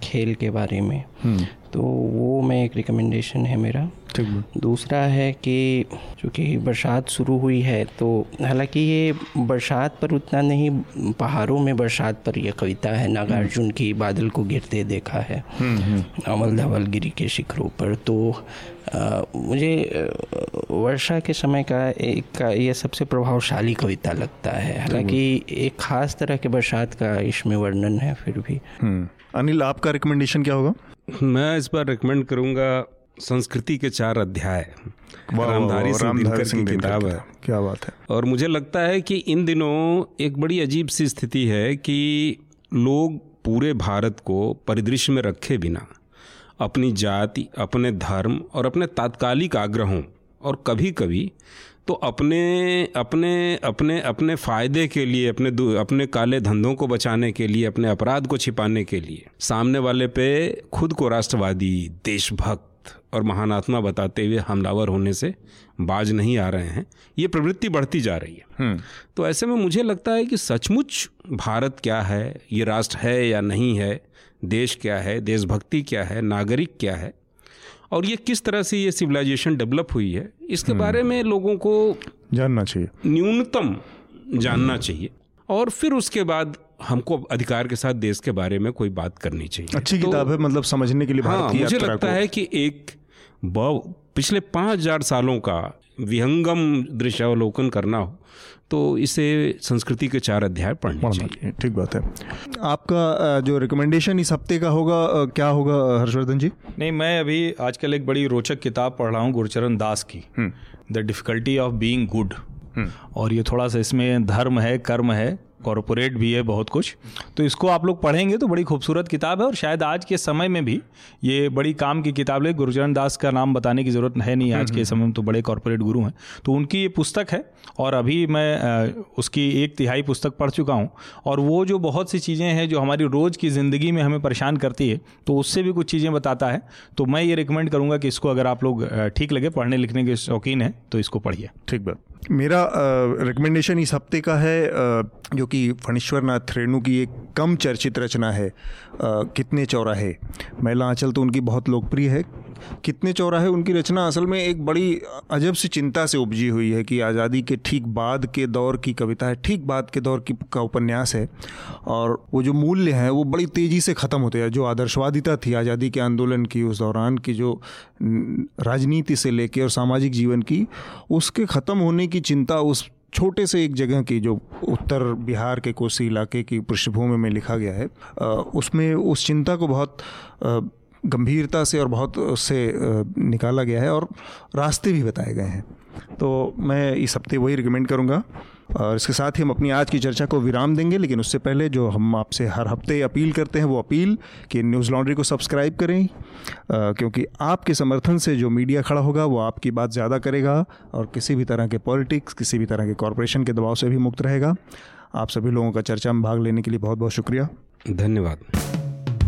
खेल के बारे में। हम्म। तो वो मैं एक रिकमेंडेशन है मेरा। दूसरा है कि चूँकि बरसात शुरू हुई है तो हालाँकि ये बरसात पर उतना नहीं पहाड़ों में बरसात पर यह कविता है नागार्जुन की बादल को गिरते देखा है। हम्म, हम्म। अमल धवल गिरी के शिखरों पर। तो मुझे वर्षा के समय का एक का ये सबसे प्रभावशाली कविता लगता है। हालाँकि एक खास तरह के बरसात का इसमें वर्णन है फिर भी। हम्म। अनिल आपका रिकमेंडेशन क्या होगा? मैं इस बार रिकमेंड करूँगा संस्कृति के चार अध्याय। रामधारी सिंह की किताब है। क्या बात है। और मुझे लगता है कि इन दिनों एक बड़ी अजीब सी स्थिति है कि लोग पूरे भारत को परिदृश्य में रखे बिना अपनी जाति अपने धर्म और अपने तात्कालिक आग्रहों और कभी कभी तो अपने अपने अपने अपने फ़ायदे के लिए अपने अपने काले धंधों को बचाने के लिए अपने अपराध को छिपाने के लिए सामने वाले पे खुद को राष्ट्रवादी देशभक्त और महान आत्मा बताते हुए हमलावर होने से बाज नहीं आ रहे हैं ये प्रवृत्ति बढ़ती जा रही है हम्म। तो ऐसे में मुझे लगता है कि सचमुच भारत क्या है ये राष्ट्र है या नहीं है देश क्या है देशभक्ति क्या है नागरिक क्या है? और ये किस तरह से ये सिविलाइजेशन डेवलप हुई है इसके हम्म। बारे में लोगों को जानना चाहिए। न्यूनतम जानना चाहिए। और फिर उसके बाद हमको अधिकार के साथ देश के बारे में कोई बात करनी चाहिए। अच्छी तो, किताब है मतलब समझने के लिए हाँ, मुझे लगता है कि एक पिछले पाँच हज़ार सालों का विहंगम दृश्यावलोकन करना हो तो इसे संस्कृति के चार अध्याय पढ़ने चाहिए। ठीक बात है। आपका जो रिकमेंडेशन इस हफ़्ते का होगा क्या होगा हर्षवर्धन जी? नहीं मैं अभी आजकल एक बड़ी रोचक किताब पढ़ रहा हूँ गुरचरण दास की। The difficulty of being good और ये थोड़ा सा इसमें धर्म है कर्म है कॉरपोरेट भी है बहुत कुछ। तो इसको आप लोग पढ़ेंगे तो बड़ी खूबसूरत किताब है और शायद आज के समय में भी ये बड़ी काम की किताब है। गुरुचरण दास का नाम बताने की ज़रूरत है नहीं आज के समय में तो बड़े कॉरपोरेट गुरु हैं। तो उनकी ये पुस्तक है और अभी मैं उसकी एक तिहाई पुस्तक पढ़ चुका हूँ और वो जो बहुत सी चीज़ें हैं जो हमारी रोज़ की ज़िंदगी में हमें परेशान करती है तो उससे भी कुछ चीज़ें बताता है। तो मैं ये रिकमेंड करूँगा कि इसको अगर आप लोग ठीक लगे पढ़ने लिखने के शौकीन हैं तो इसको पढ़िए। ठीक बात। मेरा रिकमेंडेशन इस हफ़्ते का है जो कि फणेश्वर नाथ रेणु की एक कम चर्चित रचना है कितने चौराहे? महिला आंचल तो उनकी बहुत लोकप्रिय है कितने चौराहे उनकी रचना असल में एक बड़ी अजब सी चिंता से उपजी हुई है कि आज़ादी के ठीक बाद के दौर की कविता है, ठीक बाद के दौर की का उपन्यास है और वो जो मूल्य हैं, वो बड़ी तेज़ी से ख़त्म होते हैं। जो आदर्शवादिता थी आज़ादी के आंदोलन की, उस दौरान की जो राजनीति से लेके और सामाजिक जीवन की, उसके ख़त्म होने की चिंता उस छोटे से एक जगह की, जो उत्तर बिहार के कोसी इलाके की पृष्ठभूमि में लिखा गया है उसमें उस चिंता को बहुत गंभीरता से और बहुत से निकाला गया है और रास्ते भी बताए गए हैं। तो मैं इस हफ़्ते वही रिकमेंड करूँगा। और इसके साथ ही हम अपनी आज की चर्चा को विराम देंगे लेकिन उससे पहले जो हम आपसे हर हफ़्ते अपील करते हैं वो अपील कि न्यूज़ लॉन्ड्री को सब्सक्राइब करें आ, क्योंकि आपके समर्थन से जो मीडिया खड़ा होगा वो आपकी बात ज़्यादा करेगा और किसी भी तरह के पॉलिटिक्स किसी भी तरह के कॉरपोरेशन के दबाव से भी मुक्त रहेगा। आप सभी लोगों का चर्चा में भाग लेने के लिए बहुत बहुत शुक्रिया। धन्यवाद।